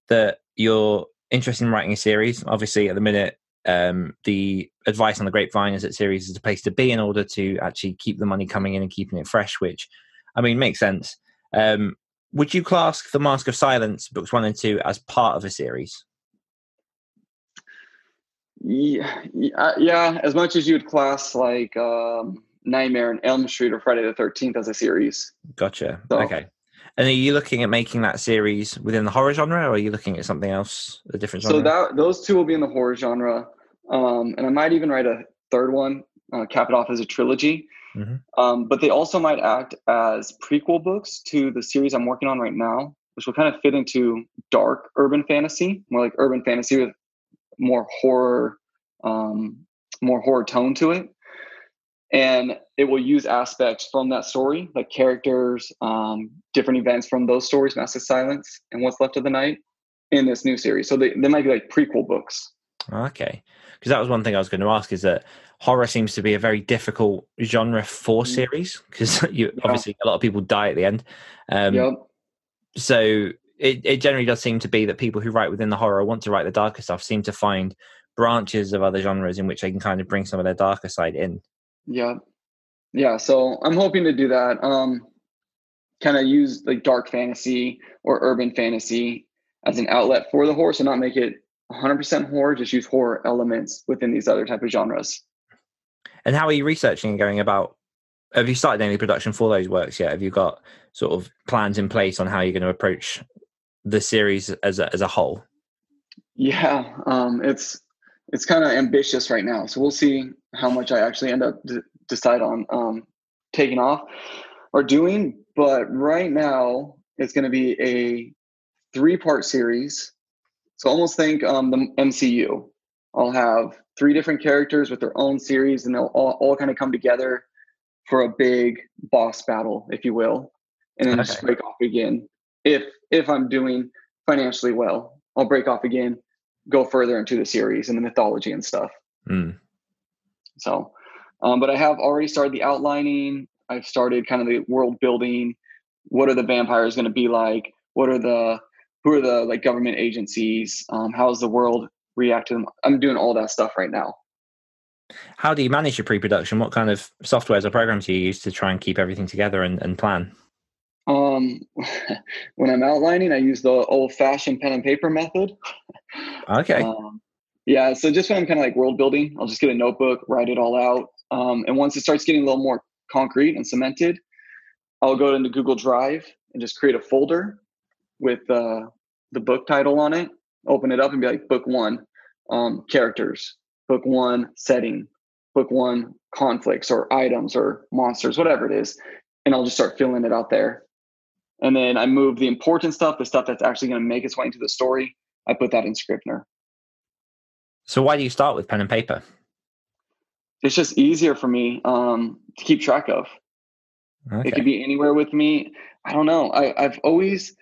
Speaker 2: that you're interested in writing a series. Obviously, at the minute, um, the advice on the grapevine is that series is a place to be in order to actually keep the money coming in and keeping it fresh. Which, I mean, makes sense. Um, would you class the Mask of Silence books one and two as part of a series?
Speaker 3: yeah, yeah, yeah. As much as you would class like um, Nightmare on Elm Street or Friday the Thirteenth as a series.
Speaker 2: Gotcha.
Speaker 3: So-
Speaker 2: Okay. And are you looking at making that series within the horror genre, or are you looking at something else, a different genre?
Speaker 3: So that those two will be in the horror genre, um, and I might even write a third one, uh, cap it off as a trilogy.
Speaker 2: Mhm.
Speaker 3: Um, but they also might act as prequel books to the series I'm working on right now, which will kind of fit into dark urban fantasy, more like urban fantasy with more horror, um, more horror tone to it. And it will use aspects from that story, like characters, um, different events from those stories, of Silence, and What's Left of the Night, in this new series. So they, they might be like prequel books.
Speaker 2: Okay. Because that was one thing I was going to ask is that horror seems to be a very difficult genre for
Speaker 3: Mm.
Speaker 2: series because you
Speaker 3: Yeah.
Speaker 2: obviously a lot of people die at the end. Um,
Speaker 3: yep.
Speaker 2: So it, it generally does seem to be that people who write within the horror want to write the darker stuff seem to find branches of other genres in which they can kind of bring some of their darker side in.
Speaker 3: Yeah. Yeah. So I'm hoping to do that. Um, kind of use like dark fantasy or urban fantasy as an outlet for the horror. So not make it 100% horror, just use horror elements within these other type of genres.
Speaker 2: And how are you researching and going about? Have you started any production for those works yet? Have you got sort of plans in place on how you're going to approach the series as a, as a whole?
Speaker 3: Yeah. Um, it's, it's kind of ambitious right now. So we'll see how much I actually end up d- decide on um, taking off or doing. But right now, it's going to be a three part series. So almost think um, the MCU. I'll have three different characters with their own series, and they'll all, all kind of come together for a big boss battle, if you will, and then just break off again. If if I'm doing financially well, I'll break off again, go further into the series and the mythology and stuff.
Speaker 2: Mm.
Speaker 3: So, um, but I have already started the outlining. I've started kind of the world building. What are the vampires going to be like? What are the who are the like government agencies? Um, how's the world react to them? I'm doing all that stuff right now.
Speaker 2: How do you manage your pre-production? What kind of softwares or programs do you use to try and keep everything together and, and plan?
Speaker 3: Um, when I'm outlining, I use the old-fashioned pen and paper method.
Speaker 2: Okay.
Speaker 3: Um, yeah, so just when I'm kind of like world building, I'll just get a notebook, write it all out. Um, and once it starts getting a little more concrete and cemented, I'll go into Google Drive and just create a folder with uh, the book title on it. Open it up and be like, book one, um, characters, book one, setting, book one, conflicts or items or monsters, whatever it is. And I'll just start filling it out there. And then I move the important stuff, the stuff that's actually going to make its way into the story. I put that in Scrivener.
Speaker 2: so why do you start with pen and paper?
Speaker 3: It's just easier for me um, to keep track of. It could be anywhere with me. I don't know. I, I've always,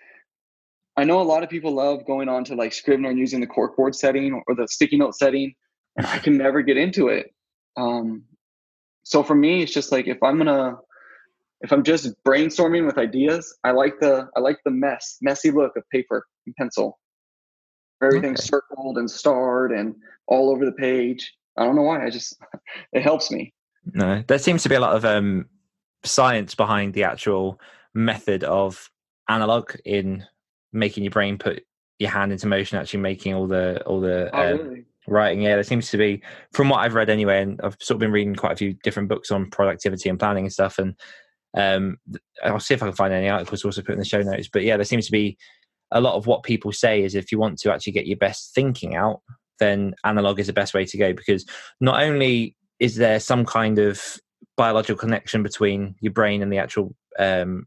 Speaker 3: I know a lot of people love going on to like Scrivener and using the corkboard setting or the sticky note setting, and I can never get into it. Um, so for me, it's just like if I'm gonna, if I'm just brainstorming with ideas, I like the I like the mess, messy look of paper and pencil. Everything's
Speaker 2: Okay.
Speaker 3: circled and starred and all over the page. I don't know why. I just it helps me.
Speaker 2: No, there seems to be a lot of um, science behind the actual method of analog in making your brain put your hand into motion, actually making all the all the
Speaker 3: Oh,
Speaker 2: um,
Speaker 3: really?
Speaker 2: writing. Yeah, there seems to be, from what I've read anyway, and I've sort of been reading quite a few different books on productivity and planning and stuff. And um, I'll see if I can find any articles also put in the show notes. But yeah, there seems to be a lot of what people say is if you want to actually get your best thinking out, then analog is the best way to go because not only is there some kind of biological connection between your brain and the actual um,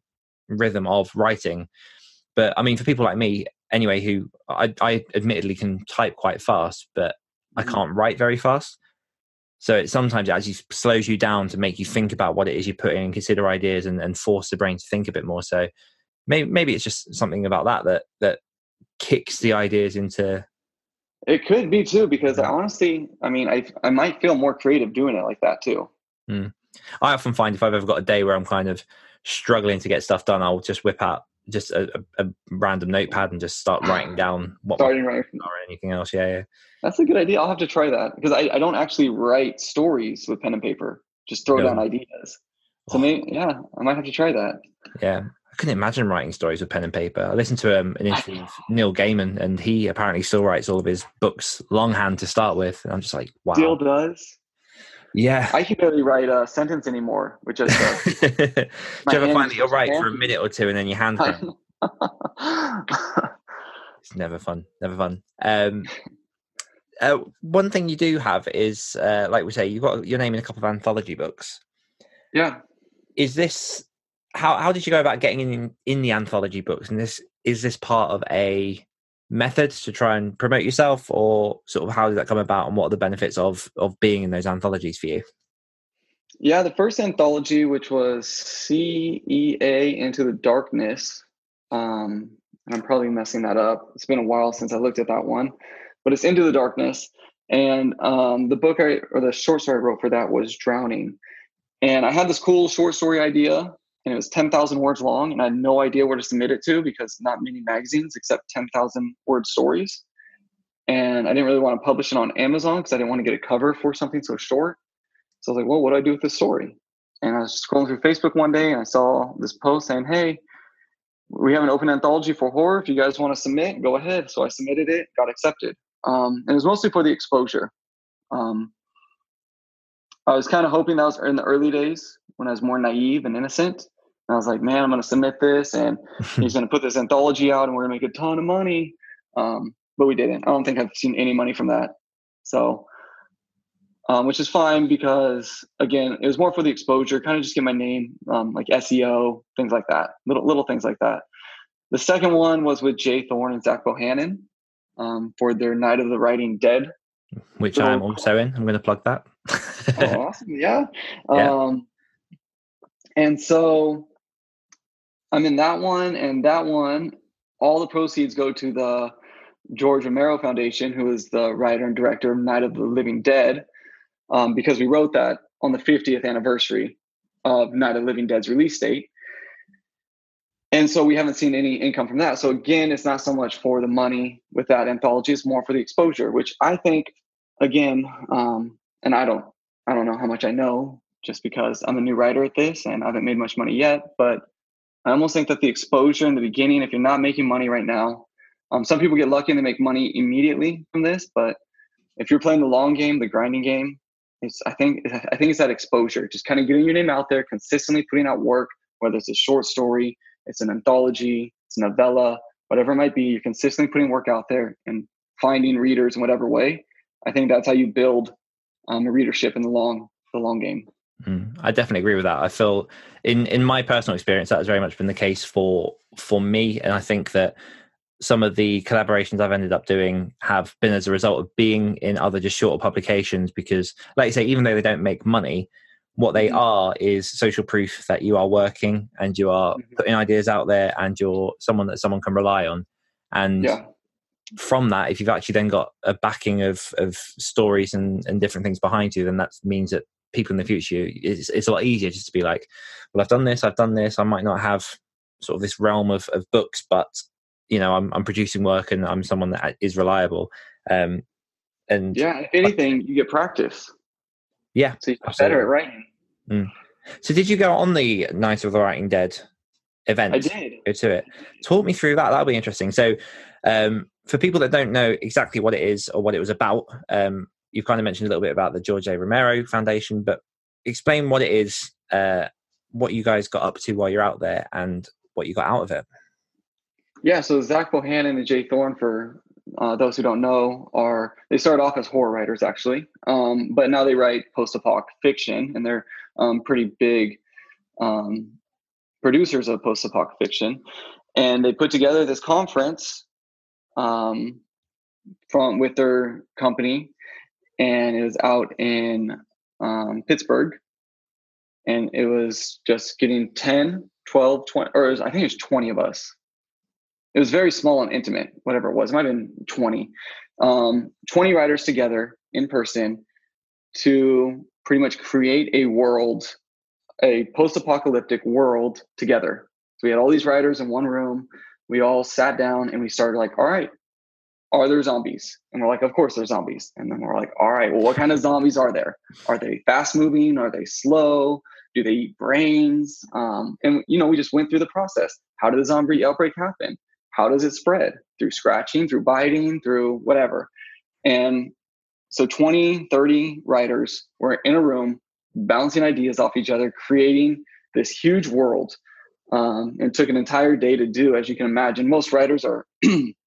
Speaker 2: rhythm of writing, but I mean, for people like me, anyway, who I, I admittedly can type quite fast, but I
Speaker 3: Mhm.
Speaker 2: can't write very fast. So it sometimes it actually slows you down to make you think about what it is you put in and consider ideas and, and force the brain to think a bit more. So maybe maybe it's just something about that that that kicks the ideas into
Speaker 3: It could be too, because I honestly, I mean, I I might feel more creative doing it like that too.
Speaker 2: Mm. I often find if I've ever got a day where I'm kind of struggling to get stuff done, I'll just whip out just a, a, random notepad and just start writing down what
Speaker 3: Starting writing.
Speaker 2: or anything else. Yeah, yeah.
Speaker 3: That's a good idea. I'll have to try that because I, I don't actually write stories with pen and paper. Just throw
Speaker 2: No.
Speaker 3: down ideas. So
Speaker 2: Oh.
Speaker 3: maybe, yeah, I might have to try that.
Speaker 2: Yeah, I couldn't imagine writing stories with pen and paper. I listened to um, an interview with Neil Gaiman, and he apparently still writes all of his books longhand to start with. And I'm just like, wow.
Speaker 3: Still does.
Speaker 2: yeah.
Speaker 3: I can barely write a sentence anymore, which is uh,
Speaker 2: Do you
Speaker 3: my
Speaker 2: ever find that you'll
Speaker 3: just
Speaker 2: write for a minute or two and then your hand cramp? It's never fun. Never fun. Um, uh, one thing you do have is, uh, like we say, you've got your name in a couple of anthology books.
Speaker 3: yeah.
Speaker 2: Is this how? How did you go about getting in in the anthology books? And this is this part of a method to try and promote yourself, or sort of how did that come about, and what are the benefits of of being in those anthologies for you?
Speaker 3: Yeah, the first anthology, which was CEA Into the Darkness, um, and I'm probably messing that up. It's been a while since I looked at that one, but it's Into the Darkness. And um, the book I, or the short story I wrote for that was Drowning. And I had this cool short story idea, and it was 10,000 words long, and I had no idea where to submit it to because not many magazines accept 10,000 word stories. And I didn't really want to publish it on Amazon because I didn't want to get a cover for something so short. So I was like, well, what do I do with this story? And I was scrolling through Facebook one day and I saw this post saying, hey, we have an open anthology for horror. If you guys want to submit, go ahead. So I submitted it, got accepted. Um, and it was mostly for the exposure. Um, I was kind of hoping that was in the early days when I was more naive and innocent. And I was like, man, I'm going to submit this and he's going to put this anthology out and we're going to make a ton of money. Um, but we didn't. I don't think I've seen any money from that. So, um, which is fine because again, it was more for the exposure, kind of just get my name, um, like SEO, things like that, little little things like that. The second one was with Jay Thorne and Zach Bohannon um, for their Night of the Writing Dead.
Speaker 2: Which
Speaker 3: So-
Speaker 2: I'm also in. I'm going to plug that.
Speaker 3: Oh, awesome! Yeah.
Speaker 2: Yeah.
Speaker 3: Um, and so I'm in that one, and that one, all the proceeds go to the George Romero Foundation, who is the writer and director of Night of the Living Dead, um, because we wrote that on the 50th anniversary of Night of the Living Dead's release date. And so we haven't seen any income from that. So again, it's not so much for the money with that anthology; it's more for the exposure, which I think, again, um, and I don't, I don't know how much I know just because I'm a new writer at this and I haven't made much money yet. But I almost think that the exposure in the beginning, if you're not making money right now, um, some people get lucky and they make money immediately from this. But if you're playing the long game, the grinding game, it's I think I think it's that exposure, just kind of getting your name out there, consistently putting out work, whether it's a short story, it's an anthology, it's a novella, whatever it might be. You're consistently putting work out there and finding readers in whatever way. I think that's how you build um, a readership in the long the long game.
Speaker 2: Mm, I definitely agree with that. I feel in in my personal experience that has very much been the case for for me, and I think that some of the collaborations I've ended up doing have been as a result of being in other just shorter publications. Because, like you say, even though they don't make money, what they
Speaker 3: Mhm.
Speaker 2: are is social proof that you are working and you are
Speaker 3: Mhm.
Speaker 2: putting ideas out there, and you're someone that someone can rely on. And
Speaker 3: Yeah,
Speaker 2: from that, if you've actually then got a backing of of stories and, and different things behind you, then that means that people in the future it's, it's a lot easier just to be like, well, I've done this, I've done this. I might not have sort of this realm of, of books, but you know, I'm I'm producing work and I'm someone that is reliable. Um, and
Speaker 3: yeah. If anything, you get practice.
Speaker 2: Yeah,
Speaker 3: so you get
Speaker 2: absolutely.
Speaker 3: better at writing.
Speaker 2: so, did you go on the Night of the Writing Dead event?
Speaker 3: I did.
Speaker 2: go to it. Talk me through that. That'll be interesting. So, um, for people that don't know exactly what it is or what it was about, um, you've kind of mentioned a little bit about the George A. Romero Foundation, but explain what it is, uh, what you guys got up to while you're out there, and what you got out of it.
Speaker 3: Yeah, so Zach Bohannon and Jay Thorne, for uh, those who don't know, are they started off as horror writers actually, um, but now they write post-apoc fiction, and they're um, pretty big um, producers of post-apoc fiction. And they put together this conference um, from with their company, and it was out in um, Pittsburgh, and it was just getting 10, 12, 20, or was, I think it was 20 of us it was very small and intimate, whatever it was. It might have been 20. Um, 20 writers together in person to pretty much create a world, a post apocalyptic world together. So we had all these writers in one room. We all sat down and we started like, all right, are there zombies? And we're like, of course there's zombies. And then we're like, all right, well, what kind of zombies are there? Are they fast moving? Are they slow? Do they eat brains? Um, and you know, we just went through the process. How did the zombie outbreak happen? How does it spread? Through scratching, through biting, through whatever. And so 20, 30 writers were in a room bouncing ideas off each other, creating this huge world. Um, and took an entire day to do, as you can imagine. Most writers are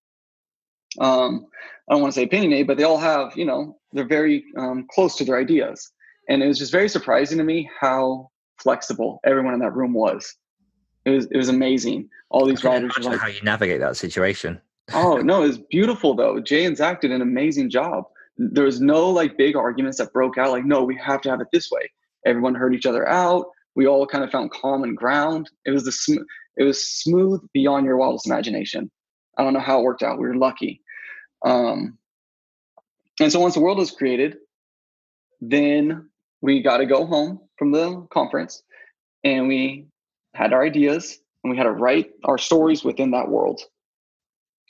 Speaker 3: um, I don't want to say opinionated, but they all have, you know, they're very um, close to their ideas. And it was just very surprising to me how flexible everyone in that room was. It was it was amazing. All these writers
Speaker 2: like, how you navigate that situation.
Speaker 3: oh no, it was beautiful though. Jay and Zach did an amazing job. There was no like big arguments that broke out. Like, no, we have to have it this way. Everyone heard each other out. We all kind of found common ground. It was the sm- it was smooth beyond your wildest imagination. I don't know how it worked out. We were lucky. Um, and so once the world was created, then we got to go home from the conference and we had our ideas and we had to write our stories within that world.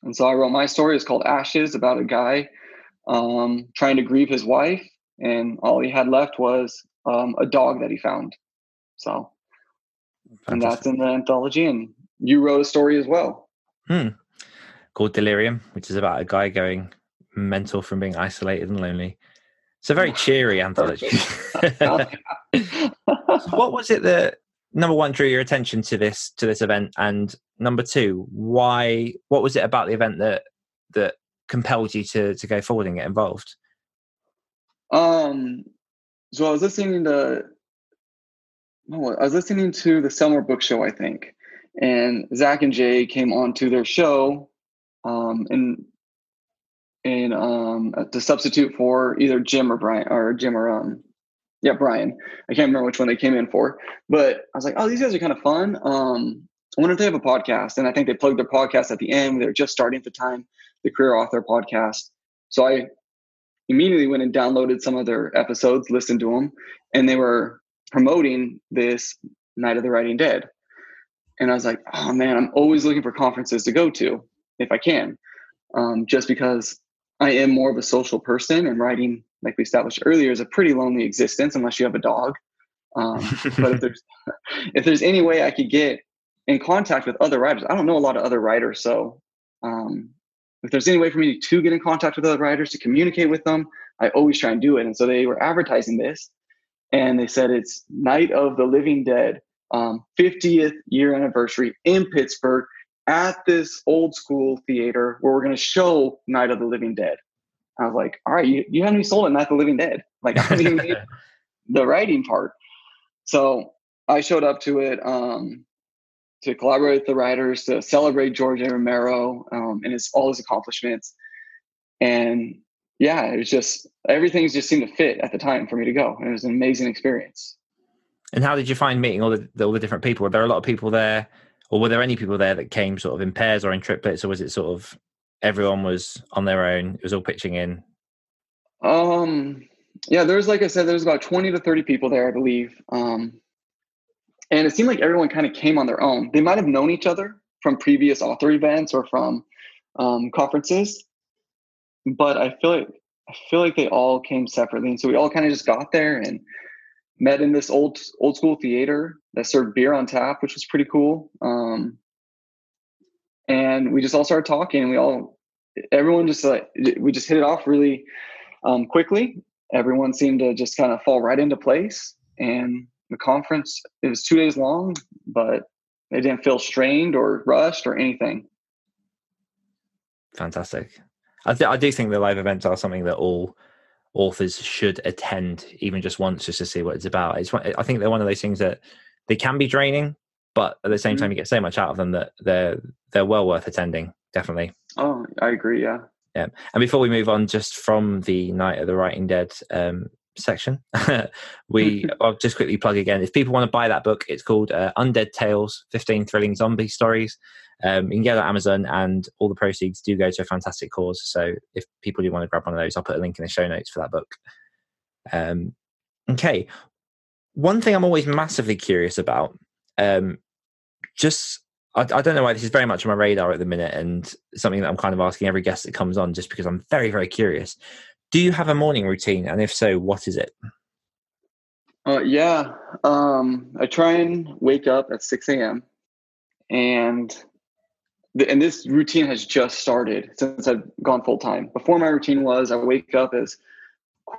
Speaker 3: And so I wrote my story. It's called Ashes about a guy um, trying to grieve his wife, and all he had left was um, a dog that he found. So, and that's in the anthology. And you wrote a story as well.
Speaker 2: Hmm called Delirium, which is about a guy going mental from being isolated and lonely. It's a very cheery anthology. so what was it that number one drew your attention to this to this event, and number two, why? What was it about the event that that compelled you to to go forward and get involved?
Speaker 3: Um, so I was listening to. Oh, I was listening to the Sell More Book Show, I think, and Zach and Jay came on to their show um, and and um, to substitute for either Jim or Brian or Jim or um, yeah Brian. I can't remember which one they came in for, but I was like, oh, these guys are kind of fun. Um, I wonder if they have a podcast, and I think they plugged their podcast at the end. They're just starting the time, the Career Author podcast. So I immediately went and downloaded some of their episodes, listened to them, and they were promoting this Night of the Writing Dead. And I was like, oh man, I'm always looking for conferences to go to if I can, um, just because I am more of a social person and writing, like we established earlier, is a pretty lonely existence unless you have a dog. Um, but if there's if there's any way I could get in contact with other writers, I don't know a lot of other writers, so um, if there's any way for me to get in contact with other writers to communicate with them, I always try and do it. And so they were advertising this, and they said it's Night of the Living Dead, um, 50th year anniversary in Pittsburgh at this old school theater where we're going to show Night of the Living Dead. I was like, all right, you, you haven't even sold it Night of the Living Dead. Like, I haven't even made the writing part. So I showed up to it um, to collaborate with the writers, to celebrate George A. Romero um, and his, all his accomplishments. And yeah, it was just, everything just seemed to fit at the time for me to go. And it was an amazing experience.
Speaker 2: And how did you find meeting all the, all the different people? Were there a lot of people there or were there any people there that came sort of in pairs or in triplets, or was it sort of everyone was on their own? It was all pitching in.
Speaker 3: Um, yeah, there's like I said, there's about twenty to thirty people there, I believe. Um, and it seemed like everyone kind of came on their own. They might have known each other from previous author events or from um, conferences, but I feel like I feel like they all came separately, and so we all kind of just got there and met in this old old school theater that served beer on tap, which was pretty cool. Um, and we just all started talking. And we all, everyone just like we just hit it off really um, quickly. Everyone seemed to just kind of fall right into place. And the conference it was two days long, but it didn't feel strained or rushed or anything.
Speaker 2: Fantastic. I, th- I do think the live events are something that all authors should attend even just once just to see what it's about. It's I think they're one of those things that they can be draining, but at the same mm-hmm. time you get so much out of them that they're they're well worth attending. Definitely.
Speaker 3: Oh, I agree. Yeah.
Speaker 2: Yeah. And before we move on, just from the night of the Writing Dead, um, section. we I'll just quickly plug again. If people want to buy that book, it's called uh, Undead Tales: Fifteen Thrilling Zombie Stories. Um, you can get it on Amazon, and all the proceeds do go to a fantastic cause. So if people do want to grab one of those, I'll put a link in the show notes for that book. Um, okay, one thing I'm always massively curious about, um, just I, I, don't know why this is very much on my radar at the minute, and something that I'm kind of asking every guest that comes on, just because I'm very very curious. Do you have a morning routine, and if so, what is it?
Speaker 3: Uh, yeah, um, I try and wake up at 6 a.m. and and this routine has just started since I've gone full time. Before my routine was I wake up as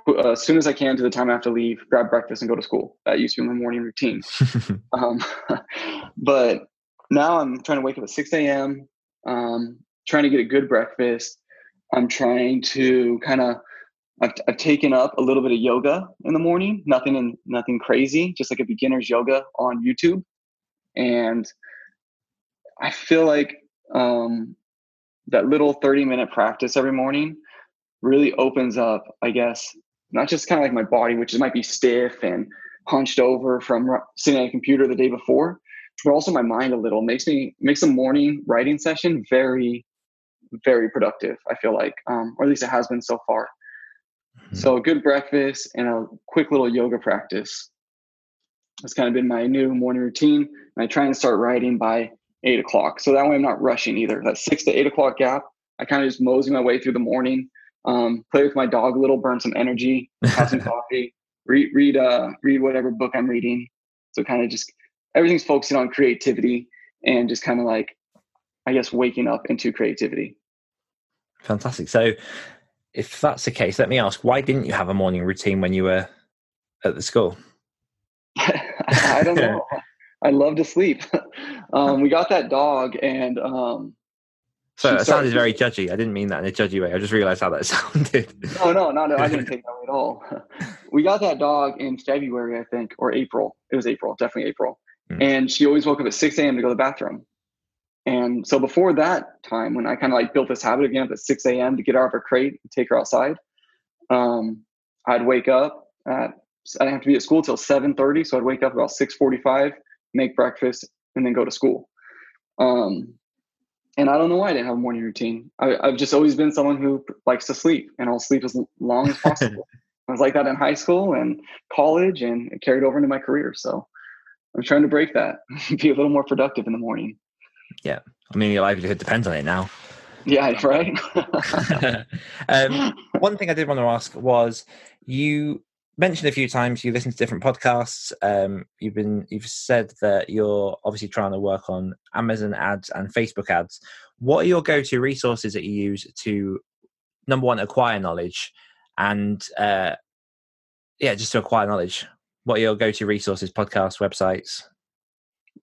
Speaker 3: uh, as soon as I can to the time I have to leave, grab breakfast, and go to school. That used to be my morning routine. um, but now I'm trying to wake up at 6 a.m. Um, trying to get a good breakfast. I'm trying to kind of I've, I've taken up a little bit of yoga in the morning. Nothing in nothing crazy, just like a beginner's yoga on YouTube. And I feel like um, that little 30 minute practice every morning really opens up, I guess, not just kind of like my body, which might be stiff and hunched over from sitting at a computer the day before, but also my mind a little. Makes me makes a morning writing session very, very productive. I feel like, um, or at least it has been so far. Mm-hmm. So a good breakfast and a quick little yoga practice. That's kind of been my new morning routine. And I try and start writing by eight o'clock. So that way I'm not rushing either. That six to eight o'clock gap, I kind of just mosey my way through the morning, um, play with my dog a little, burn some energy, have some coffee, read read uh read whatever book I'm reading. So kind of just everything's focusing on creativity and just kind of like I guess waking up into creativity.
Speaker 2: Fantastic. So if that's the case, let me ask, why didn't you have a morning routine when you were at the school?
Speaker 3: I don't know. I love to sleep. um, we got that dog, and um,
Speaker 2: so it sounded very judgy. I didn't mean that in a judgy way. I just realized how that sounded.
Speaker 3: no, no, no, no. I didn't take that way at all. We got that dog in February, I think, or April. It was April, definitely April. Mm. And she always woke up at 6 a.m. to go to the bathroom. And so before that time, when I kind of like built this habit again up at 6 a.m. to get her out of her crate and take her outside, um, I'd wake up at I didn't have to be at school till 7:30, so I'd wake up about 6:45, make breakfast, and then go to school. Um, and I don't know why I didn't have a morning routine. I, have just always been someone who likes to sleep, and I'll sleep as long as possible. I was like that in high school and college, and it carried over into my career. So I'm trying to break that, be a little more productive in the morning.
Speaker 2: Yeah. I mean, your livelihood depends on it now.
Speaker 3: Yeah, right.
Speaker 2: um, one thing I did want to ask was you mentioned a few times you listen to different podcasts. Um, you've been you've said that you're obviously trying to work on Amazon ads and Facebook ads. What are your go-to resources that you use to number one acquire knowledge and uh, yeah, just to acquire knowledge? What are your go-to resources, podcasts, websites?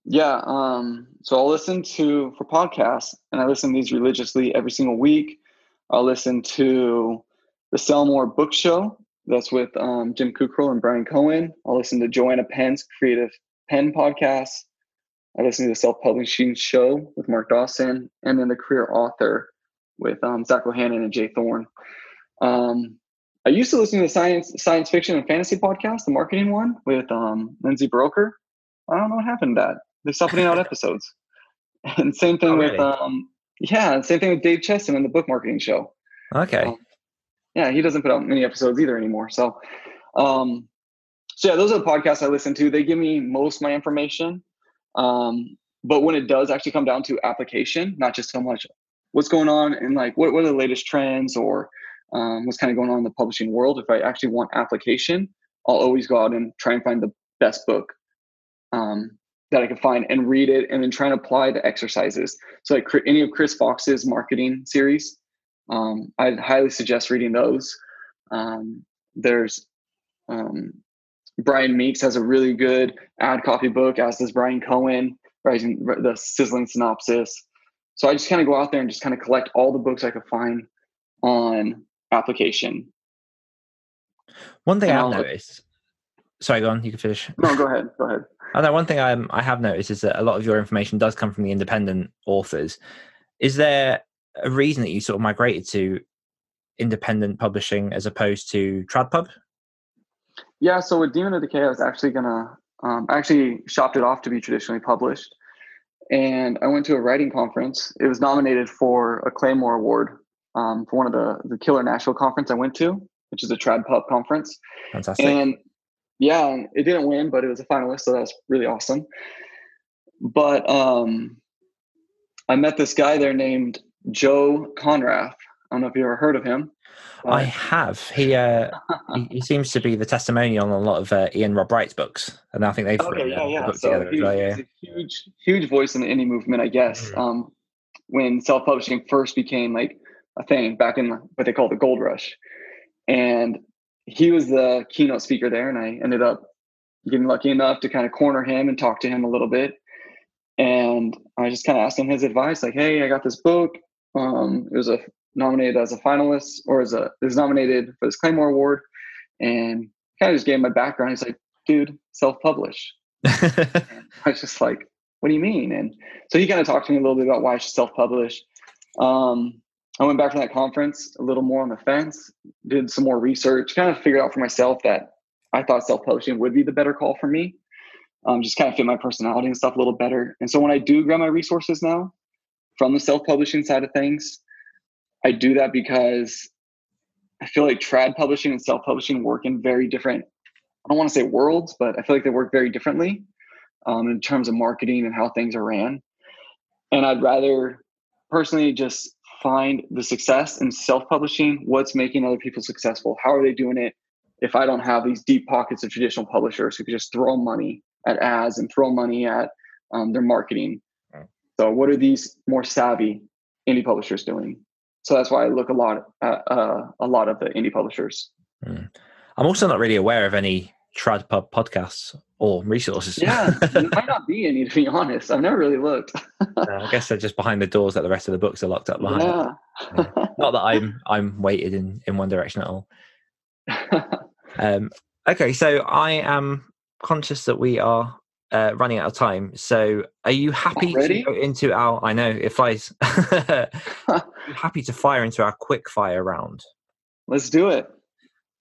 Speaker 3: Yeah. Um, so I'll listen to for podcasts, and I listen to these religiously every single week. I'll listen to the Sell More Book Show. That's with um, Jim Kukral and Brian Cohen. I'll listen to Joanna Penn's Creative Penn podcast. I listen to the Self Publishing Show with Mark Dawson, and then the Career Author with um, Zach Bohannon and Jay Thorne. Um, I used to listen to the science science fiction and fantasy podcast, the marketing one with um, Lindsay Buroker. I don't know what happened to that. They stopped putting out episodes. And same thing oh, with um yeah, same thing with Dave Chesson and the book marketing show.
Speaker 2: Okay. Um,
Speaker 3: yeah, he doesn't put out many episodes either anymore. So um so yeah, those are the podcasts I listen to. They give me most my information. Um, but when it does actually come down to application, not just so much what's going on and like what, what are the latest trends or um, what's kind of going on in the publishing world, if I actually want application, I'll always go out and try and find the best book um, that I can find and read it and then try and apply the exercises. So like any of Chris Fox's marketing series, um, I'd highly suggest reading those. Um, there's um, Brian Meeks has a really good ad copy book, as does Brian Cohen, writing the sizzling synopsis. So I just kind of go out there and just kind of collect all the books I could find on application.
Speaker 2: One thing I've I'll, noticed. Sorry, go on. You can finish.
Speaker 3: No, go ahead. Go ahead.
Speaker 2: I know one thing I, I have noticed is that a lot of your information does come from the independent authors. Is there a reason that you sort of migrated to independent publishing as opposed to TradPub?
Speaker 3: yeah, so with Demon of Decay, I was actually gonna um, I actually shopped it off to be traditionally published, and I went to a writing conference. It was nominated for a Claymore Award um, for one of the the Killer Nashville conference I went to, which is a trad pub conference.
Speaker 2: Fantastic.
Speaker 3: And yeah, it didn't win, but it was a finalist, so that was really awesome. But um, I met this guy there named Joe Konrath. I don't know if you ever heard of him.
Speaker 2: I have. He, uh, he he seems to be the testimonial on a lot of uh, Iain Rob Wright's books, and I think they've
Speaker 3: Okay,
Speaker 2: written
Speaker 3: yeah, yeah. So
Speaker 2: together
Speaker 3: he,
Speaker 2: as well. Yeah.
Speaker 3: he's a huge, huge voice in the indie movement, I guess.
Speaker 2: Mhm.
Speaker 3: Um, when self-publishing first became like a thing back in what they call the gold rush, and he was the keynote speaker there, and I ended up getting lucky enough to kind of corner him and talk to him a little bit. And I just kind of asked him his advice, like, "Hey, I got this book. Um, it was a nominated as a finalist, or as a it was nominated for this Claymore Award, and kind of just gave him my background. He's like, dude, self-publish. I was just like, what do you mean? And so he kind of talked to me a little bit about why I should self-publish. Um, I went back to that conference a little more on the fence, did some more research, kind of figured out for myself that I thought self-publishing would be the better call for me. Um, just kind of fit my personality and stuff a little better. And so when I do grab my resources now from the self-publishing side of things, I do that because I feel like trad publishing and self-publishing work in very different, I don't want to say worlds, but I feel like they work very differently um, in terms of marketing and how things are ran. And I'd rather personally just find the success in self-publishing, what's making other people successful, how are they doing it? If I don't have these deep pockets of traditional publishers who could just throw money at ads and throw money at um, their marketing. So what are these more savvy indie publishers doing? So that's why I look a lot at uh, a lot of the indie publishers.
Speaker 2: I'm also not really aware of any trad pub podcasts or resources.
Speaker 3: Yeah, there might not be any to be honest. I've never really looked.
Speaker 2: I guess they're just behind the doors that the rest of the books are locked up behind.
Speaker 3: Yeah.
Speaker 2: Not that I'm I'm weighted in in one direction at all. Um, okay, so I am conscious that we are uh, running out of time. So, are you happy
Speaker 3: Already?
Speaker 2: to go into our? I know it flies. Happy to fire into our quick fire round?
Speaker 3: Let's do it.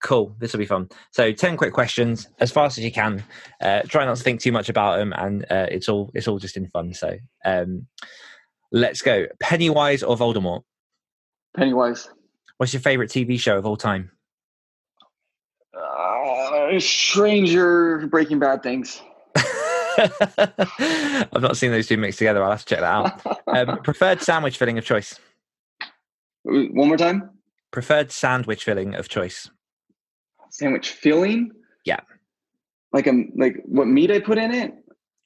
Speaker 2: Cool. This will be fun. So, ten quick questions as fast as you can. Uh, try not to think too much about them, and uh, it's all it's all just in fun. So, um, let's go. Pennywise or Voldemort?
Speaker 3: Pennywise.
Speaker 2: What's your favorite TV show of all time?
Speaker 3: Uh, Stranger Breaking Bad things.
Speaker 2: I've not seen those two mixed together. I'll have to check that out. Um, preferred sandwich filling of choice.
Speaker 3: One more time.
Speaker 2: Preferred sandwich filling of choice.
Speaker 3: Sandwich filling.
Speaker 2: Yeah.
Speaker 3: Like a like what meat I put in it.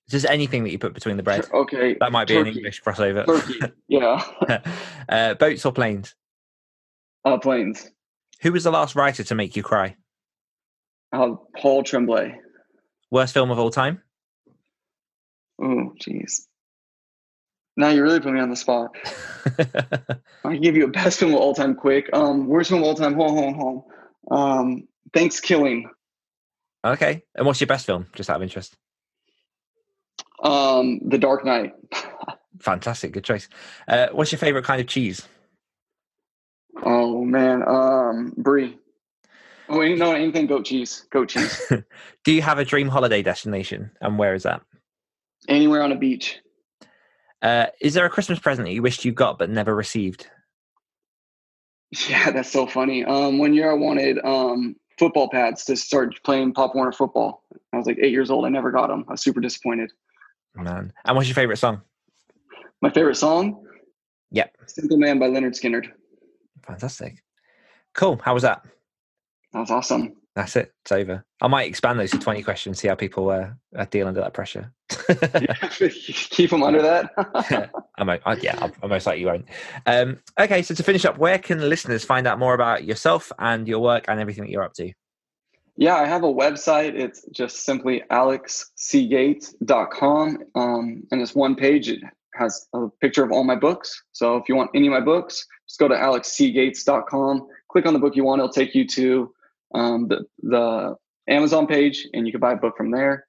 Speaker 2: Just anything that you put between the bread.
Speaker 3: Okay.
Speaker 2: That might be an English crossover.
Speaker 3: Turkey. Yeah.
Speaker 2: uh, boats or planes?
Speaker 3: Uh, planes.
Speaker 2: Who was the last writer to make you cry?
Speaker 3: Uh, Paul Tremblay.
Speaker 2: Worst film of all time?
Speaker 3: Oh, jeez. Now you really put me on the spot. I can give you a best film of all time quick. Um, worst film of all time. home, home, home. Um, ThanksKilling.
Speaker 2: okay. And what's your best film? Just out of interest.
Speaker 3: Um, The Dark Knight.
Speaker 2: Fantastic. Good choice. Uh, what's your favorite kind of cheese?
Speaker 3: Oh man. Um, Brie. Oh, no, anything goat cheese. Goat cheese.
Speaker 2: Do you have a dream holiday destination? And where is that?
Speaker 3: Anywhere on a beach.
Speaker 2: Uh, is there a Christmas present that you wished you got but never received?
Speaker 3: Yeah, that's so funny. Um, one year I wanted um football pads to start playing Pop Warner football. I was like eight years old. I never got them. I was super disappointed.
Speaker 2: Man. And what's your favorite song?
Speaker 3: My favorite song.
Speaker 2: Yep.
Speaker 3: Simple Man by Lynyrd Skynyrd.
Speaker 2: Fantastic. Cool. How was that?
Speaker 3: That was awesome.
Speaker 2: That's it. It's over. I might expand those to 20 questions, see how people uh, deal under that pressure.
Speaker 3: Keep them under that.
Speaker 2: I'm, I, yeah, I, most likely won't. Um, okay, so to finish up, where can listeners find out more about yourself and your work and everything that you're up to?
Speaker 3: Yeah, I have a website. It's just simply alexcgates.com. Um, and it's one page. It has a picture of all my books. So if you want any of my books, just go to alexcgates.com, Click on the book you want. It'll take you to um, the, the Amazon page and you can buy a book from there.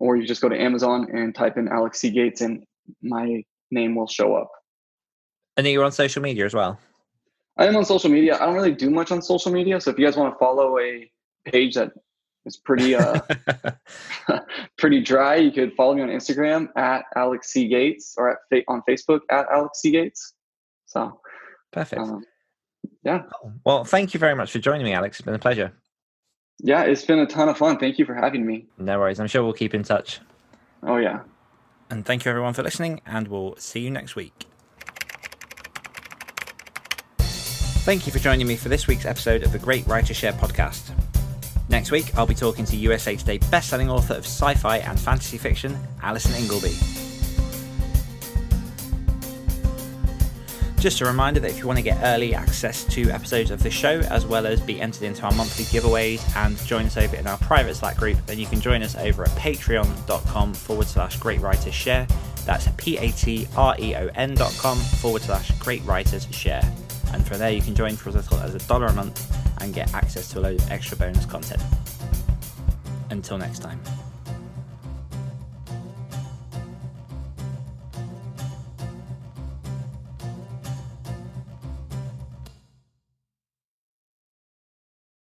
Speaker 3: Or you just go to Amazon and type in Alex C. Gates and my name will show up.
Speaker 2: And then you're on social media as well.
Speaker 3: I am on social media. I don't really do much on social media. So if you guys want to follow a page that is pretty uh, pretty dry. You could follow me on Instagram at Alex C Gates or at on Facebook at Alex C Gates. So
Speaker 2: perfect. Um,
Speaker 3: yeah.
Speaker 2: Well, thank you very much for joining me, Alex. It's been a pleasure.
Speaker 3: Yeah, it's been a ton of fun. Thank you for having me.
Speaker 2: No worries. I'm sure we'll keep in touch.
Speaker 3: Oh yeah.
Speaker 2: And thank you everyone for listening, and we'll see you next week. Thank you for joining me for this week's episode of the Great Writer Share podcast. Next week, I'll be talking to USA Today bestselling author of sci fi and fantasy fiction, Alison Ingleby. Just a reminder that if you want to get early access to episodes of the show, as well as be entered into our monthly giveaways and join us over in our private Slack group, then you can join us over at patreon.com forward slash great writers share. That's P A T R E O N dot com forward slash great writers share. And from there, you can join for as little as a dollar a month and get access to a load of extra bonus content. Until next time.